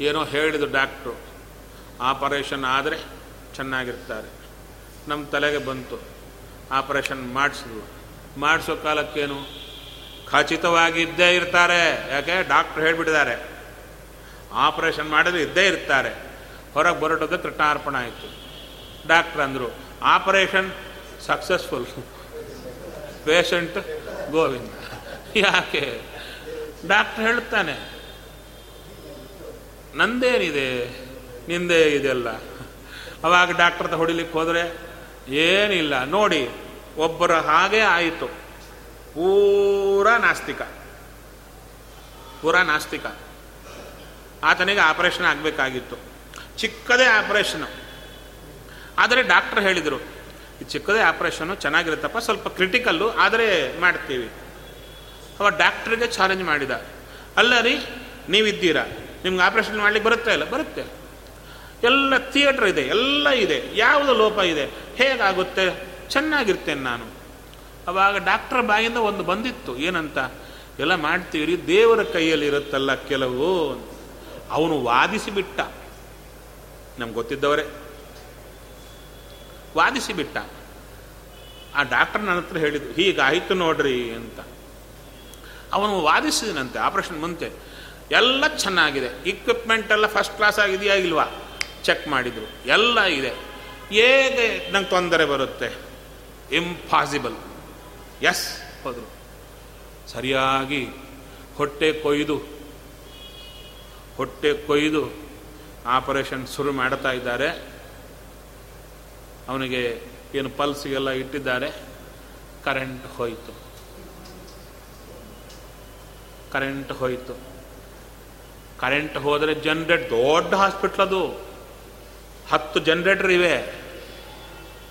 ಏನೋ ಹೇಳಿದ ಡಾಕ್ಟ್ರು, ಆಪರೇಷನ್ ಆದರೆ ಚೆನ್ನಾಗಿರ್ತಾರೆ. ನಮ್ಮ ತಲೆಗೆ ಬಂತು. ಆಪರೇಷನ್ ಮಾಡಿಸಿದ್ರು ಮಾಡಿಸೋ ಕಾಲಕ್ಕೇನು? ಖಚಿತವಾಗಿ ಇದ್ದೇ ಇರ್ತಾರೆ. ಯಾಕೆ? ಡಾಕ್ಟ್ರು ಹೇಳಿಬಿಟ್ಟಿದ್ದಾರೆ. ಆಪರೇಷನ್ ಮಾಡಿದ್ರೆ ಇದ್ದೇ ಇರ್ತಾರೆ. ಹೊರಗೆ ಬರಟೋದು ಕೃಷ್ಣಾರ್ಪಣ ಆಯಿತು. ಡಾಕ್ಟ್ರ್ ಅಂದರು, ಆಪರೇಷನ್ ಸಕ್ಸಸ್ಫುಲ್. ಪೇಷಂಟ್ ಗೋವಿಂದ. ಯಾಕೆ? ಡಾಕ್ಟ್ರ್ ಹೇಳ್ತಾನೆ ನಂದೇನಿದೆ? ನಿಂದೇ ಇದೆಲ್ಲ ಅವಾಗ ಡಾಕ್ಟರ್ ಹೊಡಿಲಿಕ್ಕೆ ಹೋದರೆ ಏನಿಲ್ಲ. ನೋಡಿ, ಒಬ್ಬರ ಹಾಗೆ ಆಯಿತು. ಪೂರಾ ನಾಸ್ತಿಕ. ಪೂರಾ ನಾಸ್ತಿಕ. ಆತನಿಗೆ ಆಪರೇಷನ್ ಆಗಬೇಕಾಗಿತ್ತು. ಚಿಕ್ಕದೇ ಆಪರೇಷನ್. ಆದರೆ ಡಾಕ್ಟರ್ ಹೇಳಿದರು, ಈ ಚಿಕ್ಕದೇ ಆಪರೇಷನ್ನು ಚೆನ್ನಾಗಿರುತ್ತಪ್ಪ, ಸ್ವಲ್ಪ ಕ್ರಿಟಿಕಲ್ಲು, ಆದರೆ ಮಾಡ್ತೀವಿ. ಅವ ಡಾಕ್ಟ್ರಿಗೆ ಚಾಲೆಂಜ್ ಮಾಡಿದ. ಅಲ್ಲ ರೀ, ನೀವಿದ್ದೀರಾ? ನಿಮ್ಗೆ ಆಪರೇಷನ್ ಮಾಡ್ಲಿಕ್ಕೆ ಬರುತ್ತೆ ಇಲ್ಲ? ಬರುತ್ತೆ. ಎಲ್ಲ ಥಿಯೇಟ್ರ್ ಇದೆ, ಎಲ್ಲ ಇದೆ. ಯಾವುದು ಲೋಪ ಇದೆ? ಹೇಗಾಗುತ್ತೆ? ಚೆನ್ನಾಗಿರ್ತೇನೆ ನಾನು. ಅವಾಗ ಡಾಕ್ಟರ್ ಬಾಯಿಂದ ಒಂದು ಬಂದಿತ್ತು. ಏನಂತ? ಎಲ್ಲ ಮಾಡ್ತೀವಿ ದೇವರ ಕೈಯಲ್ಲಿ ಇರುತ್ತಲ್ಲ ಕೆಲವು? ಅವನು ವಾದಿಸಿಬಿಟ್ಟ. ನಮ್ಗೆ ಗೊತ್ತಿದ್ದವರೇ. ವಾದಿಸಿಬಿಟ್ಟ. ಆ ಡಾಕ್ಟರ್ ನನ್ನ ಹತ್ರ ಹೇಳಿದ್ದು, ಹೀಗಾಯಿತು ನೋಡ್ರಿ ಅಂತ. ಅವನು ವಾದಿಸಿದನಂತೆ ಆಪರೇಷನ್ ಮುಂತೆ ಎಲ್ಲ ಚೆನ್ನಾಗಿದೆ. ಇಕ್ವಿಪ್ಮೆಂಟ್ ಎಲ್ಲ ಫಸ್ಟ್ ಕ್ಲಾಸ್ ಆಗಿದೆಯಾ ಇಲ್ವಾ? ಚೆಕ್ ಮಾಡಿದರು. ಎಲ್ಲ ಇದೆ. ಹೇಗೆ ನಂಗೆ ತೊಂದರೆ ಬರುತ್ತೆ? ಇಂಪಾಸಿಬಲ್ ಎಸ್ ಹೋದರು. ಸರಿಯಾಗಿ ಹೊಟ್ಟೆ ಕೊಯ್ದು ಹೊಟ್ಟೆ ಕೊಯ್ದು ಆಪರೇಷನ್ ಶುರು ಮಾಡ್ತಾ ಇದ್ದಾರೆ. ಅವನಿಗೆ ಏನು ಪಲ್ಸ್ಗೆಲ್ಲ ಇಟ್ಟಿದ್ದಾರೆ. ಕರೆಂಟ್ ಹೋಯಿತು. ಕರೆಂಟ್ ಹೋಯಿತು. ಕರೆಂಟ್ ಹೋದರೆ ಜನ್ರೇಟ್ ದೊಡ್ಡ ಹಾಸ್ಪಿಟ್ಲ್ ಅದು. ಹತ್ತು ಜನ್ರೇಟರ್ ಇವೆ.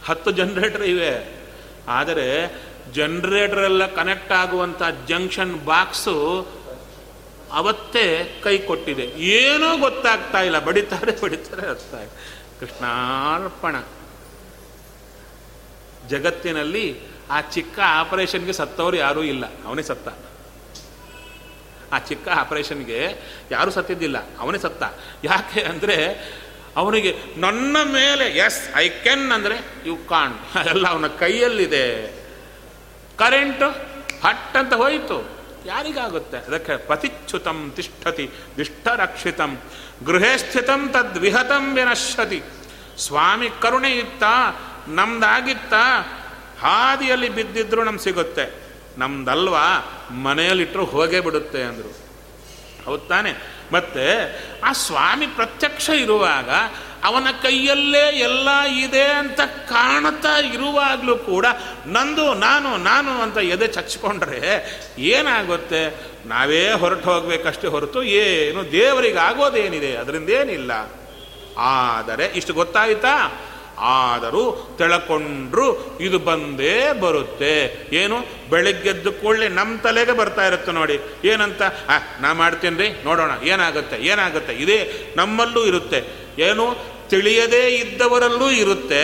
ಹತ್ತು ಜನ್ರೇಟರ್ ಇವೆ. ಆದರೆ ಜನ್ರೇಟರ್ ಎಲ್ಲ ಕನೆಕ್ಟ್ ಆಗುವಂಥ ಜಂಕ್ಷನ್ ಬಾಕ್ಸು ಅವತ್ತೇ ಕೈ ಕೊಟ್ಟಿದೆ. ಏನೂ ಗೊತ್ತಾಗ್ತಾ ಇಲ್ಲ. ಬಡಿತಾರೆ ಬಡಿತಾರೆ ಅರ್ಥ ಕೃಷ್ಣಾರ್ಪಣ. ಜಗತ್ತಿನಲ್ಲಿ ಆ ಚಿಕ್ಕ ಆಪರೇಷನ್ಗೆ ಸತ್ತವರು ಯಾರೂ ಇಲ್ಲ. ಅವನೇ ಸತ್ತ. ಆ ಚಿಕ್ಕ ಆಪರೇಷನ್ಗೆ ಯಾರು ಸತ್ತಿದ್ದಿಲ್ಲ, ಅವನೇ ಸತ್ತ. ಯಾಕೆ ಅಂದರೆ ಅವನಿಗೆ ನನ್ನ ಮೇಲೆ ಎಸ್ ಐ ಕೆನ್ ಅಂದರೆ ಯು ಕಾಣ್ ಅದೆಲ್ಲ ಅವನ ಕೈಯಲ್ಲಿದೆ. ಕರೆಂಟು ಹಟ್ ಅಂತ ಹೋಯಿತು. ಯಾರಿಗಾಗುತ್ತೆ? ಅದಕ್ಕೆ ಪತಿಚ್ಯುತಂ ತಿಷ್ಠತಿ, ದಿಷ್ಟರಕ್ಷಿತಂ, ಗೃಹೇ ಸ್ಥಿತಂ ತದ್ವಿಹತಂ ವಿನಶ್ಯತಿ. ಸ್ವಾಮಿ ಕರುಣೆ ಇತ್ತ ನಮ್ದಾಗಿತ್ತ, ಹಾದಿಯಲ್ಲಿ ಬಿದ್ದಿದ್ರು ನಮ್ಗೆ ಸಿಗುತ್ತೆ. ನಮ್ದಲ್ವಾ? ಮನೆಯಲ್ಲಿಟ್ಟರು ಹೋಗೇ ಬಿಡುತ್ತೆ ಅಂದರು. ಹೌದು ತಾನೆ? ಮತ್ತೆ ಆ ಸ್ವಾಮಿ ಪ್ರತ್ಯಕ್ಷ ಇರುವಾಗ ಅವನ ಕೈಯಲ್ಲೇ ಎಲ್ಲ ಇದೆ ಅಂತ ಕಾಣ್ತಾ ಇರುವಾಗಲೂ ಕೂಡ ನಂದು, ನಾನು ನಾನು ಅಂತ ಎದೆ ಚಚ್ಕೊಂಡ್ರೆ ಏನಾಗುತ್ತೆ? ನಾವೇ ಹೊರಟು ಹೋಗ್ಬೇಕಷ್ಟೇ ಹೊರತು ಏನು ದೇವರಿಗೆ ಆಗೋದೇನಿದೆ ಅದರಿಂದ ಏನಿಲ್ಲ ಆದರೆ ಇಷ್ಟು ಗೊತ್ತಾಯ್ತಾ? ಆದರೂ ತೆಳಕೊಂಡ್ರು ಇದು ಬಂದೇ ಬರುತ್ತೆ. ಏನು? ಬೆಳಗ್ಗೆದ್ದು ಕೂಡಲೇ ನಮ್ಮ ತಲೆಗೆ ಬರ್ತಾ ಇರುತ್ತೆ ನೋಡಿ. ಏನಂತ? ನಾ ಮಾಡ್ತೀನಿ ರೀ, ನೋಡೋಣ. ಏನಾಗುತ್ತೆ? ಏನಾಗುತ್ತೆ? ಇದೇ ನಮ್ಮಲ್ಲೂ ಇರುತ್ತೆ. ಏನು? ತಿಳಿಯದೇ ಇದ್ದವರಲ್ಲೂ ಇರುತ್ತೆ,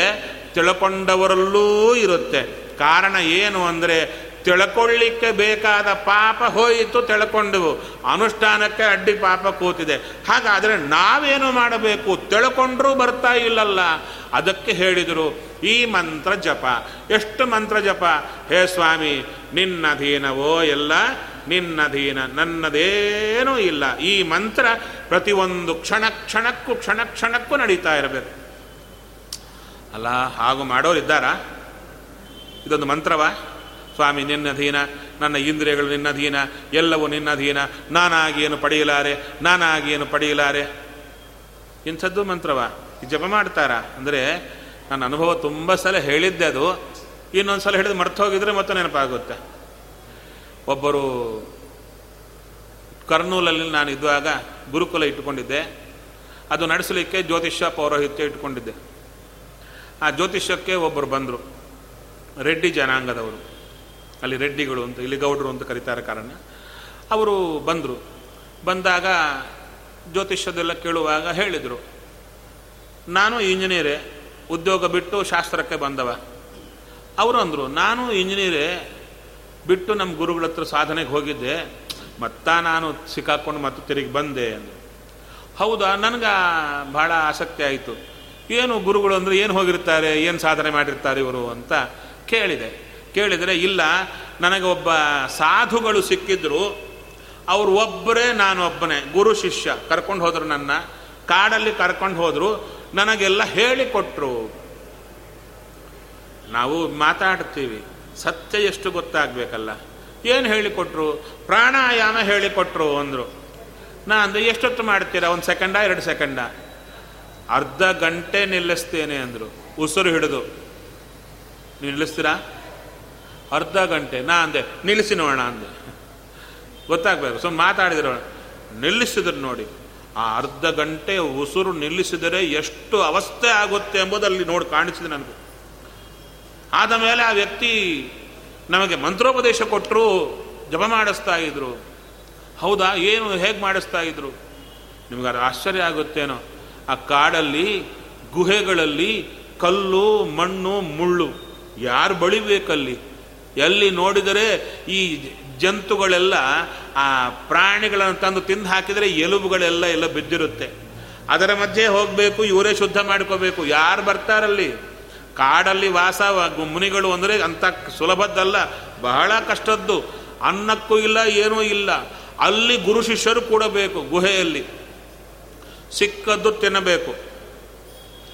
ತಿಳ್ಕೊಂಡವರಲ್ಲೂ ಇರುತ್ತೆ. ಕಾರಣ ಏನು ಅಂದರೆ ತಿಳ್ಕೊಳ್ಳಿಕ್ಕೆ ಬೇಕಾದ ಪಾಪ ಹೋಯಿತು ತಿಳ್ಕೊಂಡೆವು ಅನುಷ್ಠಾನಕ್ಕೆ ಅಡ್ಡಿ ಪಾಪ ಕೂತಿದೆ. ಹಾಗಾದರೆ ನಾವೇನು ಮಾಡಬೇಕು? ತಿಳ್ಕೊಂಡ್ರೂ ಬರ್ತಾ ಇಲ್ಲಲ್ಲ. ಅದಕ್ಕೆ ಹೇಳಿದರು, ಈ ಮಂತ್ರ ಜಪ. ಎಷ್ಟು ಮಂತ್ರ ಜಪ? ಹೇ ಸ್ವಾಮಿ ನಿನ್ನಧೀನವೋ ಎಲ್ಲ ನಿನ್ನಧೀನ ನನ್ನದೇನೂ ಇಲ್ಲ. ಈ ಮಂತ್ರ ಪ್ರತಿಯೊಂದು ಕ್ಷಣ ಕ್ಷಣಕ್ಕೂ ಕ್ಷಣ ಕ್ಷಣಕ್ಕೂ ನಡೀತಾ ಇರಬೇಕು. ಅಲ್ಲ, ಹಾಗೂ ಮಾಡೋರಿದ್ದಾರಾ? ಇದೊಂದು ಮಂತ್ರವಾ? ಸ್ವಾಮಿ ನಿನ್ನಧೀನ ನನ್ನ ಇಂದ್ರಿಯಗಳು ನಿನ್ನಧೀನ ಎಲ್ಲವೂ ನಿನ್ನಧೀನ ನಾನಾಗಿ ಏನು ಪಡೆಯಲಾರೆ, ನಾನಾಗಿ ಏನು ಪಡೆಯಲಾರೆ. ಇಂಥದ್ದು ಮಂತ್ರವ. ಜಪ ಮಾಡ್ತಾರ. ಅಂದರೆ ನನ್ನ ಅನುಭವ ತುಂಬ ಸಲ ಹೇಳಿದ್ದೆ ಅದು. ಇನ್ನೊಂದು ಸಲ ಹೇಳಿದ್ರೆ ಮರ್ತು ಹೋಗಿದ್ರೆ ಮತ್ತೆ ನೆನಪಾಗುತ್ತೆ. ಒಬ್ಬರು ಕರ್ನೂಲಲ್ಲಿ ನಾನು ಇದ್ದಾಗ ಗುರುಕುಲ ಇಟ್ಟುಕೊಂಡಿದ್ದೆ. ಅದು ನಡೆಸಲಿಕ್ಕೆ ಜ್ಯೋತಿಷ್ಯ ಪೌರೋಹಿತ್ಯ ಇಟ್ಟುಕೊಂಡಿದ್ದೆ. ಆ ಜ್ಯೋತಿಷ್ಯಕ್ಕೆ ಒಬ್ಬರು ಬಂದರು. ರೆಡ್ಡಿ ಜನಾಂಗದವರು. ಅಲ್ಲಿ ರೆಡ್ಡಿಗಳು ಅಂತ, ಇಲ್ಲಿ ಗೌಡರು ಅಂತ ಕರೀತಾರೆ ಕಾರಣ. ಅವರು ಬಂದರು. ಬಂದಾಗ ಜ್ಯೋತಿಷ್ಯದೆಲ್ಲ ಕೇಳುವಾಗ ಹೇಳಿದರು, ನಾನು ಇಂಜಿನಿಯರೇ, ಉದ್ಯೋಗ ಬಿಟ್ಟು ಶಾಸ್ತ್ರಕ್ಕೆ ಬಂದವ. ಅವರು ಅಂದರು, ನಾನು ಇಂಜಿನಿಯರೇ ಬಿಟ್ಟು ನಮ್ಮ ಗುರುಗಳ ಹತ್ರ ಸಾಧನೆಗೆ ಹೋಗಿದ್ದೆ, ಮತ್ತ ನಾನು ಸಿಕ್ಕಾಕೊಂಡು ಮತ್ತೆ ತಿರುಗಿ ಬಂದೆ ಅಂದರು. ಹೌದಾ, ನನಗೆ ಭಾಳ ಆಸಕ್ತಿ ಆಯಿತು. ಏನು ಗುರುಗಳು ಅಂದರೆ ಏನು ಹೋಗಿರ್ತಾರೆ ಏನು ಸಾಧನೆ ಮಾಡಿರ್ತಾರೆ ಇವರು? ಅಂತ ಕೇಳಿದೆ. ಕೇಳಿದರೆ, ಇಲ್ಲ, ನನಗೆ ಒಬ್ಬ ಸಾಧುಗಳು ಸಿಕ್ಕಿದ್ರು, ಅವ್ರು ಒಬ್ಬರೇ ನಾನು ಒಬ್ಬನೇ, ಗುರು ಶಿಷ್ಯ, ಕರ್ಕೊಂಡು ಹೋದರು ನನ್ನ, ಕಾಡಲ್ಲಿ ಕರ್ಕೊಂಡು ಹೋದರು, ನನಗೆಲ್ಲ ಹೇಳಿಕೊಟ್ರು. ನಾವು ಮಾತಾಡ್ತೀವಿ, ಸತ್ಯ ಎಷ್ಟು ಗೊತ್ತಾಗಬೇಕಲ್ಲ? ಏನು ಹೇಳಿಕೊಟ್ರು? ಪ್ರಾಣಾಯಾಮ ಹೇಳಿಕೊಟ್ರು ಅಂದರು. ನಾ ಅಂದರೆ ಎಷ್ಟೊತ್ತು ಮಾಡ್ತೀರಾ? ಒಂದು ಸೆಕೆಂಡಾ, ಎರಡು ಸೆಕೆಂಡ? ಅರ್ಧ ಗಂಟೆ ನಿಲ್ಲಿಸ್ತೇನೆ ಅಂದರು. ಉಸಿರು ಹಿಡಿದು. ನಿಲ್ಲಿಸ್ತೀರಾ? ಅರ್ಧ ಗಂಟೆ, ನಾ ಅಂದೆ ನಿಲ್ಲಿಸಿ ನೋಡೋಣ ಅಂದೆ. ಗೊತ್ತಾಗಬೇಕು ಸುಮ್ಮನೆ ಮಾತಾಡಿದ್ರು. ನಿಲ್ಲಿಸಿದ್ರು ನೋಡಿ. ಆ ಅರ್ಧ ಗಂಟೆ ಉಸಿರು ನಿಲ್ಲಿಸಿದರೆ ಎಷ್ಟು ಅವಸ್ಥೆ ಆಗುತ್ತೆ ಎಂಬುದಲ್ಲಿ ನೋಡಿ ಕಾಣಿಸಿದೆ ನನಗೆ. ಆದ ಮೇಲೆ ಆ ವ್ಯಕ್ತಿ ನಮಗೆ ಮಂತ್ರೋಪದೇಶ ಕೊಟ್ಟರು, ಜಪ ಮಾಡಿಸ್ತಾ ಇದ್ರು. ಹೌದಾ, ಏನು, ಹೇಗೆ ಮಾಡಿಸ್ತಾ ಇದ್ರು? ನಿಮ್ಗೆ ಅದು ಆಶ್ಚರ್ಯ ಆಗುತ್ತೇನೋ? ಆ ಕಾಡಲ್ಲಿ, ಗುಹೆಗಳಲ್ಲಿ ಕಲ್ಲು, ಮಣ್ಣು, ಮುಳ್ಳು, ಯಾರು ಬಳಿಬೇಕಲ್ಲಿ? ಎಲ್ಲಿ ನೋಡಿದರೆ ಈ ಜಂತುಗಳೆಲ್ಲ, ಆ ಪ್ರಾಣಿಗಳನ್ನು ತಂದು ತಿಂದು ಹಾಕಿದರೆ ಎಲುಬುಗಳೆಲ್ಲ ಎಲ್ಲ ಬಿದ್ದಿರುತ್ತೆ. ಅದರ ಮಧ್ಯೆ ಹೋಗಬೇಕು, ಇವರೇ ಶುದ್ಧ ಮಾಡ್ಕೋಬೇಕು. ಯಾರು ಬರ್ತಾರಲ್ಲಿ? ಕಾಡಲ್ಲಿ ವಾಸ, ಮುನಿಗಳು ಅಂದರೆ ಅಂಥ ಸುಲಭದ್ದಲ್ಲ, ಬಹಳ ಕಷ್ಟದ್ದು. ಅನ್ನಕ್ಕೂ ಇಲ್ಲ, ಏನೂ ಇಲ್ಲ. ಅಲ್ಲಿ ಗುರು ಶಿಷ್ಯರು ಕೂಡಬೇಕು ಗುಹೆಯಲ್ಲಿ. ಸಿಕ್ಕದ್ದು ತಿನ್ನಬೇಕು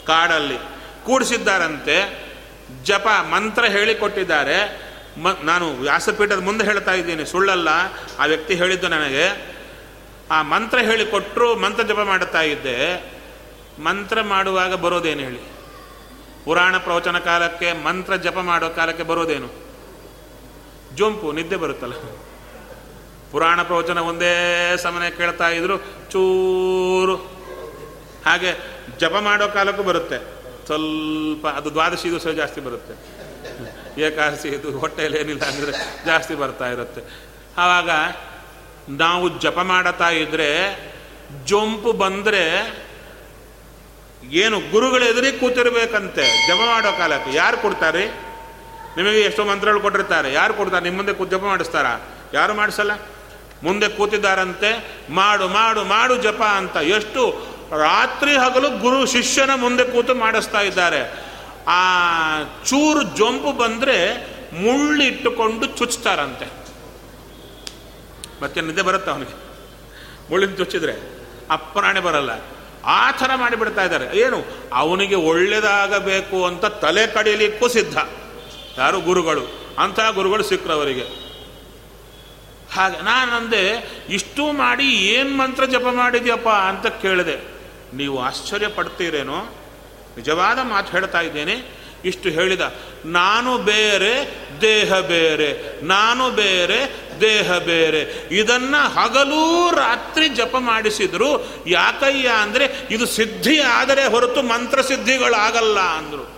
ಕಾಡಲ್ಲಿ. ಕೂಡಿಸಿದ್ದಾರಂತೆ, ಜಪ, ಮಂತ್ರ ಹೇಳಿಕೊಟ್ಟಿದ್ದಾರೆ. ಮ, ನಾನು ವ್ಯಾಸಪೀಠದ ಮುಂದೆ ಹೇಳ್ತಾ ಇದ್ದೀನಿ, ಸುಳ್ಳಲ್ಲ. ಆ ವ್ಯಕ್ತಿ ಹೇಳಿದ್ದು ನನಗೆ, ಆ ಮಂತ್ರ ಹೇಳಿಕೊಟ್ಟರು ಮಂತ್ರ ಜಪ ಮಾಡುತ್ತಾ ಇದ್ದೆ. ಮಂತ್ರ ಮಾಡುವಾಗ ಬರೋದೇನು ಹೇಳಿ? ಪುರಾಣ ಪ್ರವಚನ ಕಾಲಕ್ಕೆ ಮಂತ್ರ ಜಪ ಮಾಡೋ ಕಾಲಕ್ಕೆ ಬರೋದೇನು? ಜೊಂಪು, ನಿದ್ದೆ ಬರುತ್ತಲ್ಲ. ಪುರಾಣ ಪ್ರವಚನ ಒಂದೇ ಸಮನೆ ಕೇಳ್ತಾ ಇದ್ರು, ಚೂರು. ಹಾಗೆ ಜಪ ಮಾಡೋ ಕಾಲಕ್ಕೂ ಬರುತ್ತೆ. ಸ್ವಲ್ಪ, ಅದು ದ್ವಾದಶಿ ದಿವಸ ಜಾಸ್ತಿ ಬರುತ್ತೆ. ಏಕಾದಶಿ ಇದು ಹೊಟ್ಟೆಯಲ್ಲಿ ಏನಿಲ್ಲ ಅಂದರೆ ಜಾಸ್ತಿ ಬರ್ತಾ ಇರುತ್ತೆ. ಆವಾಗ ನಾವು ಜಪ ಮಾಡತಾ ಇದ್ರೆ ಜೊಂಪು ಬಂದರೆ ಏನು ಗುರುಗಳು ಎದುರಿ ಕೂತಿರ್ಬೇಕಂತೆ. ಜಪ ಮಾಡೋ ಕಾಲಕ್ಕೆ ಯಾರು ಕೊಡ್ತಾರೆ? ನಿಮಗೆ ಎಷ್ಟೋ ಮಂತ್ರಗಳು ಕೊಟ್ಟಿರ್ತಾರೆ. ಯಾರು ಕೊಡ್ತಾರೆ? ನಿಮ್ಮ ಮುಂದೆ ಜಪ ಮಾಡಿಸ್ತಾರ? ಯಾರು ಮಾಡಿಸಲ್ಲ? ಮುಂದೆ ಕೂತಿದ್ದಾರಂತೆ. ಮಾಡು ಮಾಡು ಮಾಡು ಜಪ ಅಂತ ಎಷ್ಟು ರಾತ್ರಿ ಹಗಲು ಗುರು ಶಿಷ್ಯನ ಮುಂದೆ ಕೂತು ಮಾಡಿಸ್ತಾ ಇದ್ದಾರೆ. ಆ ಚೂರು ಜೊಂಪು ಬಂದರೆ ಮುಳ್ಳಿಟ್ಟುಕೊಂಡು ಚುಚ್ತಾರಂತೆ. ಮತ್ತೆ ನಿದ್ದೆ ಬರುತ್ತೆ ಅವನಿಗೆ? ಮುಳ್ಳಿನ ಚುಚ್ಚಿದ್ರೆ ಅಪ್ಪರಾಣೆ ಬರಲ್ಲ. ಆ ಥರ ಮಾಡಿಬಿಡ್ತಾ ಇದ್ದಾರೆ. ಏನು? ಅವನಿಗೆ ಒಳ್ಳೇದಾಗಬೇಕು ಅಂತ ತಲೆ ಕಡಿಯಲಿಕ್ಕೂ ಸಿದ್ಧ. ಯಾರು? ಗುರುಗಳು. ಅಂಥ ಗುರುಗಳು ಸಿಕ್ಕರು ಅವರಿಗೆ ಹಾಗೆ ನಾನಂದೆ, ಇಷ್ಟು ಮಾಡಿ ಏನು ಮಂತ್ರ ಜಪ ಮಾಡಿದ್ಯಪ್ಪ ಅಂತ ಕೇಳಿದೆ. ನೀವು ಆಶ್ಚರ್ಯ ಪಡ್ತೀರೇನೋ? ನಿಜವಾದ ಮಾತು ಹೇಳ್ತಾ ಇದ್ದೇನೆ. ಇಷ್ಟು ಹೇಳಿದ, ನಾನು ಬೇರೆ, ದೇಹ ಬೇರೆ, ನಾನು ಬೇರೆ, ದೇಹ ಬೇರೆ. ಇದನ್ನು ಹಗಲೂ ರಾತ್ರಿ ಜಪ ಮಾಡಿಸಿದ್ರು. ಯಾಕಯ್ಯ ಅಂದರೆ, ಇದು ಸಿದ್ಧಿ ಆದರೆ ಹೊರತು ಮಂತ್ರ ಸಿದ್ಧಿಗಳಾಗಲ್ಲ ಅಂದರು.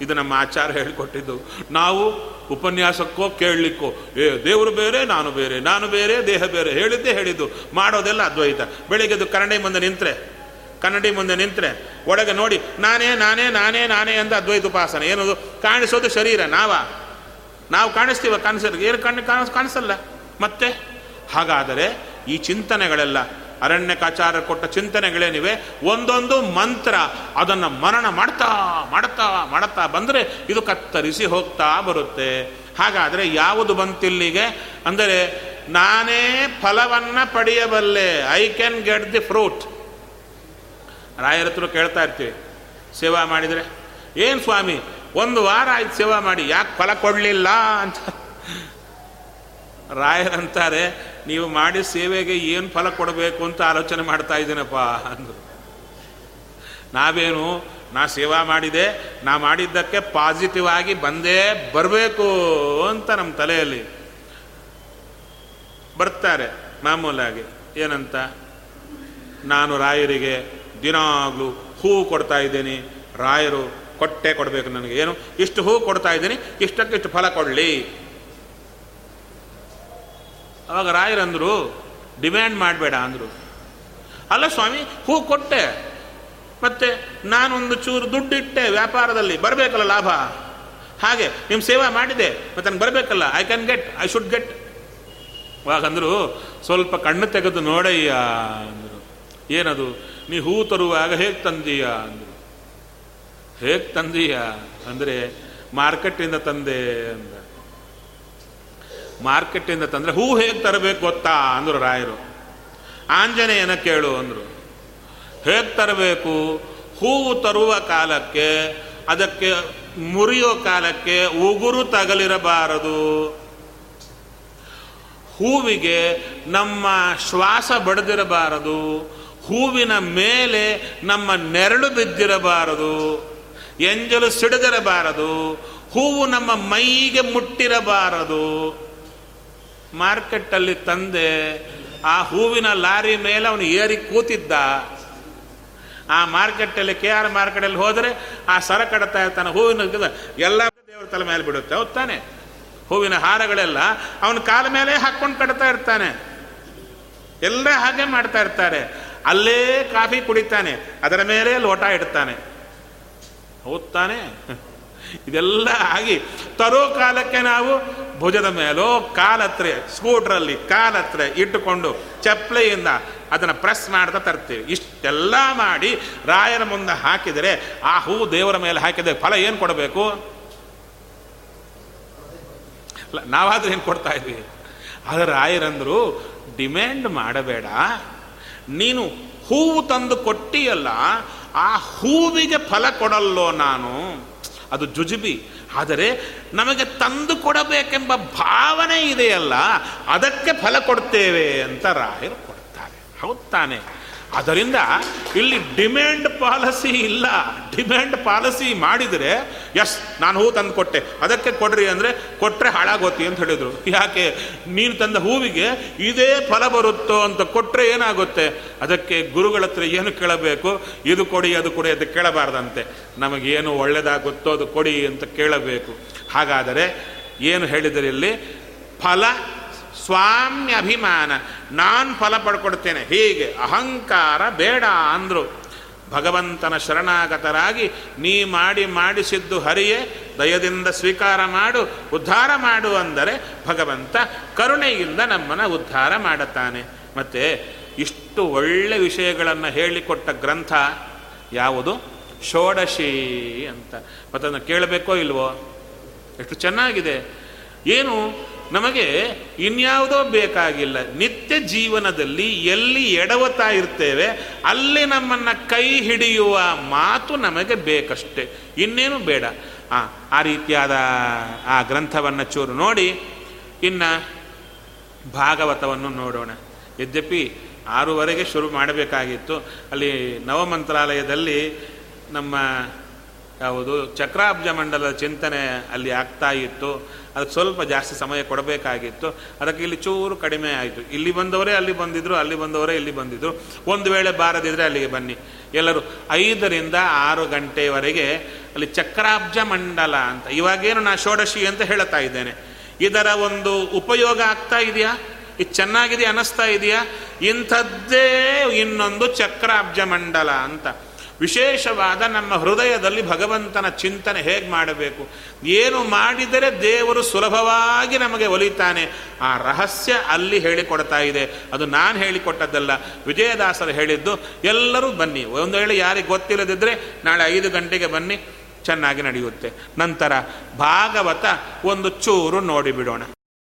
ಇದು ನಮ್ಮ ಆಚಾರ ಹೇಳಿಕೊಟ್ಟಿದ್ದು. ನಾವು ಉಪನ್ಯಾಸಕ್ಕೋ, ಕೇಳಲಿಕ್ಕೋ, ಏ, ದೇವರು ಬೇರೆ, ನಾನು ಬೇರೆ ನಾನು ಬೇರೆ, ದೇಹ ಬೇರೆ. ಹೇಳಿದ್ದೇ ಹೇಳಿದ್ದು. ಮಾಡೋದೆಲ್ಲ ಅದ್ವೈತ. ಬೆಳಿಗ್ಗೆದು ಕರಣೆ ಮುಂದೆ ನಿಂತರೆ ಕನ್ನಡಿ ಮುಂದೆ ನಿಂತರೆ, ಒಳಗೆ ನೋಡಿ, ನಾನೇ ನಾನೇ ನಾನೇ ನಾನೇ ಅಂತ ಅದ್ವೈತ ಉಪಾಸನೆ. ಏನದು? ಕಾಣಿಸೋದು ಶರೀರ, ನಾವ? ನಾವು ಕಾಣಿಸ್ತೀವ ಕಾಣಿಸಲ್ಲ ಏನು ಕಣ್ಣು ಕಾಣಿಸ್ ಕಾಣಿಸಲ್ಲ. ಮತ್ತೆ? ಹಾಗಾದರೆ ಈ ಚಿಂತನೆಗಳೆಲ್ಲ, ಅರಣ್ಯಕಾಚಾರ ಕೊಟ್ಟ ಚಿಂತನೆಗಳೇನಿವೆ? ಒಂದೊಂದು ಮಂತ್ರ ಅದನ್ನು ಮರಣ ಮಾಡ್ತಾ ಮಾಡ್ತಾ ಮಾಡ್ತಾ ಬಂದರೆ ಇದು ಕತ್ತರಿಸಿ ಹೋಗ್ತಾ ಬರುತ್ತೆ. ಹಾಗಾದರೆ ಯಾವುದು ಬಂತಿಲ್ಲಿಗೆ? ಅಂದರೆ ನಾನೇ ಫಲವನ್ನು ಪಡೆಯಬಲ್ಲೆ. I can get the fruit ರಾಯರ ಹತ್ರ ಕೇಳ್ತಾ ಇರ್ತೀವಿ, ಸೇವಾ ಮಾಡಿದರೆ, ಏನು ಸ್ವಾಮಿ, ಒಂದು ವಾರ ಆಯ್ತು ಸೇವಾ ಮಾಡಿ, ಯಾಕೆ ಫಲ ಕೊಡಲಿಲ್ಲ? ಅಂತ. ರಾಯರಂತಾರೆ ನೀವು ಮಾಡಿ ಸೇವೆಗೆ ಏನು ಫಲ ಕೊಡಬೇಕು ಅಂತ ಆಲೋಚನೆ ಮಾಡ್ತಾ ಇದ್ದೀನಪ್ಪ, ಅಂದರು. ನಾವೇನು, ನಾ ಸೇವಾ ಮಾಡಿದೆ, ನಾ ಮಾಡಿದ್ದಕ್ಕೆ ಪಾಸಿಟಿವ್ ಆಗಿ ಬಂದೇ ಬರಬೇಕು ಅಂತ ನಮ್ಮ ತಲೆಯಲ್ಲಿ ಬರ್ತಾರೆ ಮಾಮೂಲಾಗಿ. ಏನಂತ? ನಾನು ರಾಯರಿಗೆ ದಿನಾಗಲೂ ಹೂವು ಕೊಡ್ತಾ ಇದ್ದೇನೆ. ರಾಯರು ಕೊಟ್ಟೆ ಕೊಡಬೇಕು ನನಗೆ. ಏನು? ಇಷ್ಟು ಹೂ ಕೊಡ್ತಾ ಇದ್ದೀನಿ, ಇಷ್ಟಕ್ಕೆ ಇಷ್ಟು ಫಲ ಕೊಡಲಿ. ಅವಾಗ ರಾಯರಂದರು, ಡಿಮ್ಯಾಂಡ್ ಮಾಡಬೇಡ ಅಂದರು. ಅಲ್ಲ ಸ್ವಾಮಿ ಹೂ ಕೊಟ್ಟೆ. ಮತ್ತೆ ನಾನೊಂದು ಚೂರು ದುಡ್ಡಿಟ್ಟೆ ವ್ಯಾಪಾರದಲ್ಲಿ, ಬರಬೇಕಲ್ಲ ಲಾಭ? ಹಾಗೆ ನಿಮ್ಮ ಸೇವಾ ಮಾಡಿದೆ, ಮತ್ತೆ ನನಗೆ ಬರಬೇಕಲ್ಲ. I can get I should get ಅವಾಗಂದರು ಸ್ವಲ್ಪ ಕಣ್ಣು ತೆಗೆದು ನೋಡಯ್ಯ, ಅಂದರು. ಏನದು? ನೀ ಹೂ ತರುವಾಗ ಹೇಗೆ ತಂದೀಯ ಅಂದರು. ಹೇಗೆ ತಂದೀಯ ಅಂದರೆ ಮಾರ್ಕೆಟಿಂದ ತಂದೆ ಅಂದ. ಮಾರ್ಕೆಟಿಂದ ತಂದರೆ ಹೂ ಹೇಗೆ ತರಬೇಕು ಗೊತ್ತಾ ಅಂದರು ರಾಯರು. ಆಂಜನೇಯನ ಕೇಳು ಅಂದರು. ಹೇಗೆ ತರಬೇಕು? ಹೂವು ತರುವ ಕಾಲಕ್ಕೆ, ಅದಕ್ಕೆ ಮುರಿಯೋ ಕಾಲಕ್ಕೆ ಉಗುರು ತಗಲಿರಬಾರದು. ಹೂವಿಗೆ ನಮ್ಮ ಶ್ವಾಸ ಬಡದಿರಬಾರದು. ಹೂವಿನ ಮೇಲೆ ನಮ್ಮ ನೆರಳು ಬಿದ್ದಿರಬಾರದು, ಎಂಜಲು ಸಿಡಿದಿರಬಾರದು, ಹೂವು ನಮ್ಮ ಮೈಗೆ ಮುಟ್ಟಿರಬಾರದು. ಮಾರ್ಕೆಟ್ಟಲ್ಲಿ ತಂದೆ ಆ ಹೂವಿನ ಲಾರಿ ಮೇಲೆ ಅವನು ಏರಿ ಕೂತಿದ್ದ. ಆ ಮಾರ್ಕೆಟಲ್ಲಿ ಕೆ ಆರ್ ಮಾರ್ಕೆಟಲ್ಲಿ ಹೋದರೆ ಆ ಸರ ಕಡತಾ ಇರ್ತಾನೆ ಹೂವಿನ ಎಲ್ಲ ದೇವರ ತಲೆ ಮೇಲೆ ಬಿಡುತ್ತೆ. ಹೋಗ್ತಾನೆ ತಾನೆ. ಹೂವಿನ ಹಾರಗಳೆಲ್ಲ ಅವನ ಕಾಲ ಮೇಲೆ ಹಾಕೊಂಡು ಕಟ್ತಾ ಇರ್ತಾನೆ. ಎಲ್ಲ ಹಾಗೆ ಮಾಡ್ತಾ ಅಲ್ಲೇ ಕಾಫಿ ಕುಡಿತಾನೆ, ಅದರ ಮೇಲೆ ಲೋಟ ಇಡ್ತಾನೆ. ಹೌದ್ ಇದೆಲ್ಲ ಆಗಿ ತರೋ ಕಾಲಕ್ಕೆ ನಾವು ಭುಜದ ಮೇಲೋ ಕಾಲತ್ರೆ, ಸ್ಕೂಟ್ರಲ್ಲಿ ಕಾಲತ್ರೆ ಇಟ್ಟುಕೊಂಡು ಚಪ್ಪಲೆಯಿಂದ ಅದನ್ನು ಪ್ರೆಸ್ ಮಾಡ್ತಾ ತರ್ತೀವಿ. ಇಷ್ಟೆಲ್ಲ ಮಾಡಿ ರಾಯರ ಮುಂದೆ ಹಾಕಿದರೆ, ಆ ಹೂ ದೇವರ ಮೇಲೆ ಹಾಕಿದರೆ ಫಲ ಏನು ಕೊಡಬೇಕು? ನಾವಾದ್ರೆ ಏನು ಕೊಡ್ತಾ ಇದ್ವಿ? ಆದರೆ ರಾಯರಂದ್ರು ಡಿಮ್ಯಾಂಡ್ ಮಾಡಬೇಡ. ನೀನು ಹೂವು ತಂದು ಕೊಟ್ಟಿಯಲ್ಲ, ಆ ಹೂವಿಗೆ ಫಲ ಕೊಡಲ್ಲೋ ನಾನು? ಅದು ಜುಜುಬಿ. ಆದರೆ ನಮಗೆ ತಂದು ಕೊಡಬೇಕೆಂಬ ಭಾವನೆ ಇದೆಯಲ್ಲ, ಅದಕ್ಕೆ ಫಲ ಕೊಡ್ತೇವೆ ಅಂತ ರಾಯರು ಕೊಡ್ತಾರೆ ಹೌದು ತಾನೆ. ಅದರಿಂದ ಇಲ್ಲಿ ಡಿಮ್ಯಾಂಡ್ ಪಾಲಿಸಿ ಇಲ್ಲ. ಡಿಮ್ಯಾಂಡ್ ಪಾಲಿಸಿ ಮಾಡಿದರೆ ಎಸ್ ನಾನು ಹೂ ತಂದು ಕೊಟ್ಟೆ. ಅದಕ್ಕೆ ಕೊಡ್ರಿ ಅಂದರೆ ಕೊಟ್ಟರೆ ಹಾಳಾಗೋತಿ ಅಂತ ಹೇಳಿದರು. ಯಾಕೆ? ನೀನು ತಂದ ಹೂವಿಗೆ ಇದೇ ಫಲ ಬರುತ್ತೋ ಅಂತ ಕೊಟ್ಟರೆ ಏನಾಗುತ್ತೆ? ಅದಕ್ಕೆ ಗುರುಗಳ ಹತ್ರ ಏನು ಕೇಳಬೇಕು? ಇದು ಕೊಡಿ, ಅದು ಕೊಡಿ ಅದು ಕೇಳಬಾರ್ದಂತೆ. ನಮಗೇನು ಒಳ್ಳೆಯದಾಗುತ್ತೋ ಅದು ಕೊಡಿ ಅಂತ ಕೇಳಬೇಕು. ಹಾಗಾದರೆ, ಏನು ಹೇಳಿದರೆ ಇಲ್ಲಿ? ಫಲ ಸ್ವಾಮ್ಯ ಅಭಿಮಾನ ನಾನು ಫಲ ಪಡ್ಕೊಡ್ತೇನೆ. ಹೀಗೆ ಅಹಂಕಾರ ಬೇಡ ಅಂದರು. ಭಗವಂತನ ಶರಣಾಗತರಾಗಿ ನೀ ಮಾಡಿ ಮಾಡಿಸಿದ್ದು ಹರಿಯೇ, ದಯದಿಂದ ಸ್ವೀಕಾರ ಮಾಡು, ಉದ್ಧಾರ ಮಾಡು ಅಂದರೆ ಭಗವಂತ ಕರುಣೆಯಿಂದ ನಮ್ಮನ್ನು ಉದ್ಧಾರ ಮಾಡುತ್ತಾನೆ. ಮತ್ತು ಇಷ್ಟು ಒಳ್ಳೆ ವಿಷಯಗಳನ್ನು ಹೇಳಿಕೊಟ್ಟ ಗ್ರಂಥ ಯಾವುದು? ಷೋಡಶಿ ಅಂತ. ಮತ್ತು ಅದನ್ನು ಕೇಳಬೇಕೋ ಇಲ್ವೋ? ಎಷ್ಟು ಚೆನ್ನಾಗಿದೆ. ಏನು ನಮಗೆ ಇನ್ಯಾವುದೋ ಬೇಕಾಗಿಲ್ಲ. ನಿತ್ಯ ಜೀವನದಲ್ಲಿ ಎಲ್ಲಿ ಎಡವತಾ ಇರ್ತೇವೆ, ಅಲ್ಲಿ ನಮ್ಮನ್ನು ಕೈ ಹಿಡಿಯುವ ಮಾತು ನಮಗೆ ಬೇಕಷ್ಟೆ. ಇನ್ನೇನು ಬೇಡ. ಆ ಆ ರೀತಿಯಾದ ಆ ಗ್ರಂಥವನ್ನು ಚೂರು ನೋಡಿ, ಇನ್ನು ಭಾಗವತವನ್ನು ನೋಡೋಣ. ಯದ್ಯಪಿ ಆರೂವರೆಗೆ ಶುರು ಮಾಡಬೇಕಾಗಿತ್ತು. ಅಲ್ಲಿ ನವಮಂತ್ರಾಲಯದಲ್ಲಿ ನಮ್ಮ ಯಾವುದು ಚಕ್ರಾಬ್ಜ ಮಂಡಲದ ಚಿಂತನೆ ಅಲ್ಲಿ ಆಗ್ತಾ ಇತ್ತು. ಅದಕ್ಕೆ ಸ್ವಲ್ಪ ಜಾಸ್ತಿ ಸಮಯ ಕೊಡಬೇಕಾಗಿತ್ತು. ಅದಕ್ಕೆ ಇಲ್ಲಿ ಚೂರು ಕಡಿಮೆ ಆಯಿತು. ಇಲ್ಲಿ ಬಂದವರೇ ಅಲ್ಲಿ ಬಂದಿದ್ರು, ಅಲ್ಲಿ ಬಂದವರೇ ಇಲ್ಲಿ ಬಂದಿದ್ರು. ಒಂದು ವೇಳೆ ಬಾರದಿದ್ರೆ ಅಲ್ಲಿಗೆ ಬನ್ನಿ. ಎಲ್ಲರೂ ಐದರಿಂದ ಆರು ಗಂಟೆವರೆಗೆ ಅಲ್ಲಿ ಚಕ್ರಾಬ್ಜ ಮಂಡಲ ಅಂತ, ಇವಾಗೇನು ನಾ ಷೋಡಶಿ ಅಂತ ಹೇಳ್ತಾ ಇದ್ದೇನೆ. ಇದರ ಒಂದು ಉಪಯೋಗ ಆಗ್ತಾ ಇದೆಯಾ? ಇದು ಚೆನ್ನಾಗಿದೆ ಅನ್ನಿಸ್ತಾ ಇದೆಯಾ? ಇಂಥದ್ದೇ ಇನ್ನೊಂದು ಚಕ್ರಾಬ್ಜ ಮಂಡಲ ಅಂತ. ವಿಶೇಷವಾದ ನಮ್ಮ ಹೃದಯದಲ್ಲಿ ಭಗವಂತನ ಚಿಂತನೆ ಹೇಗೆ ಮಾಡಬೇಕು? ಏನು ಮಾಡಿದರೆ ದೇವರು ಸುಲಭವಾಗಿ ನಮಗೆ ಒಲಿತಾನೆ? ಆ ರಹಸ್ಯ ಅಲ್ಲಿ ಹೇಳಿಕೊಡ್ತಾ ಇದೆ. ಅದು ನಾನು ಹೇಳಿಕೊಟ್ಟದ್ದಲ್ಲ. ವಿಜಯದಾಸರು ಹೇಳಿದ್ದು, ಎಲ್ಲರೂ ಬನ್ನಿ. ಒಂದು ವೇಳೆ ಯಾರಿಗೆ ಗೊತ್ತಿಲ್ಲದಿದ್ದರೆ ನಾಳೆ ಐದು ಗಂಟೆಗೆ ಬನ್ನಿ, ಚೆನ್ನಾಗಿ ನಡೆಯುತ್ತೆ. ನಂತರ ಭಾಗವತ ಒಂದು ಚೂರು ನೋಡಿಬಿಡೋಣ.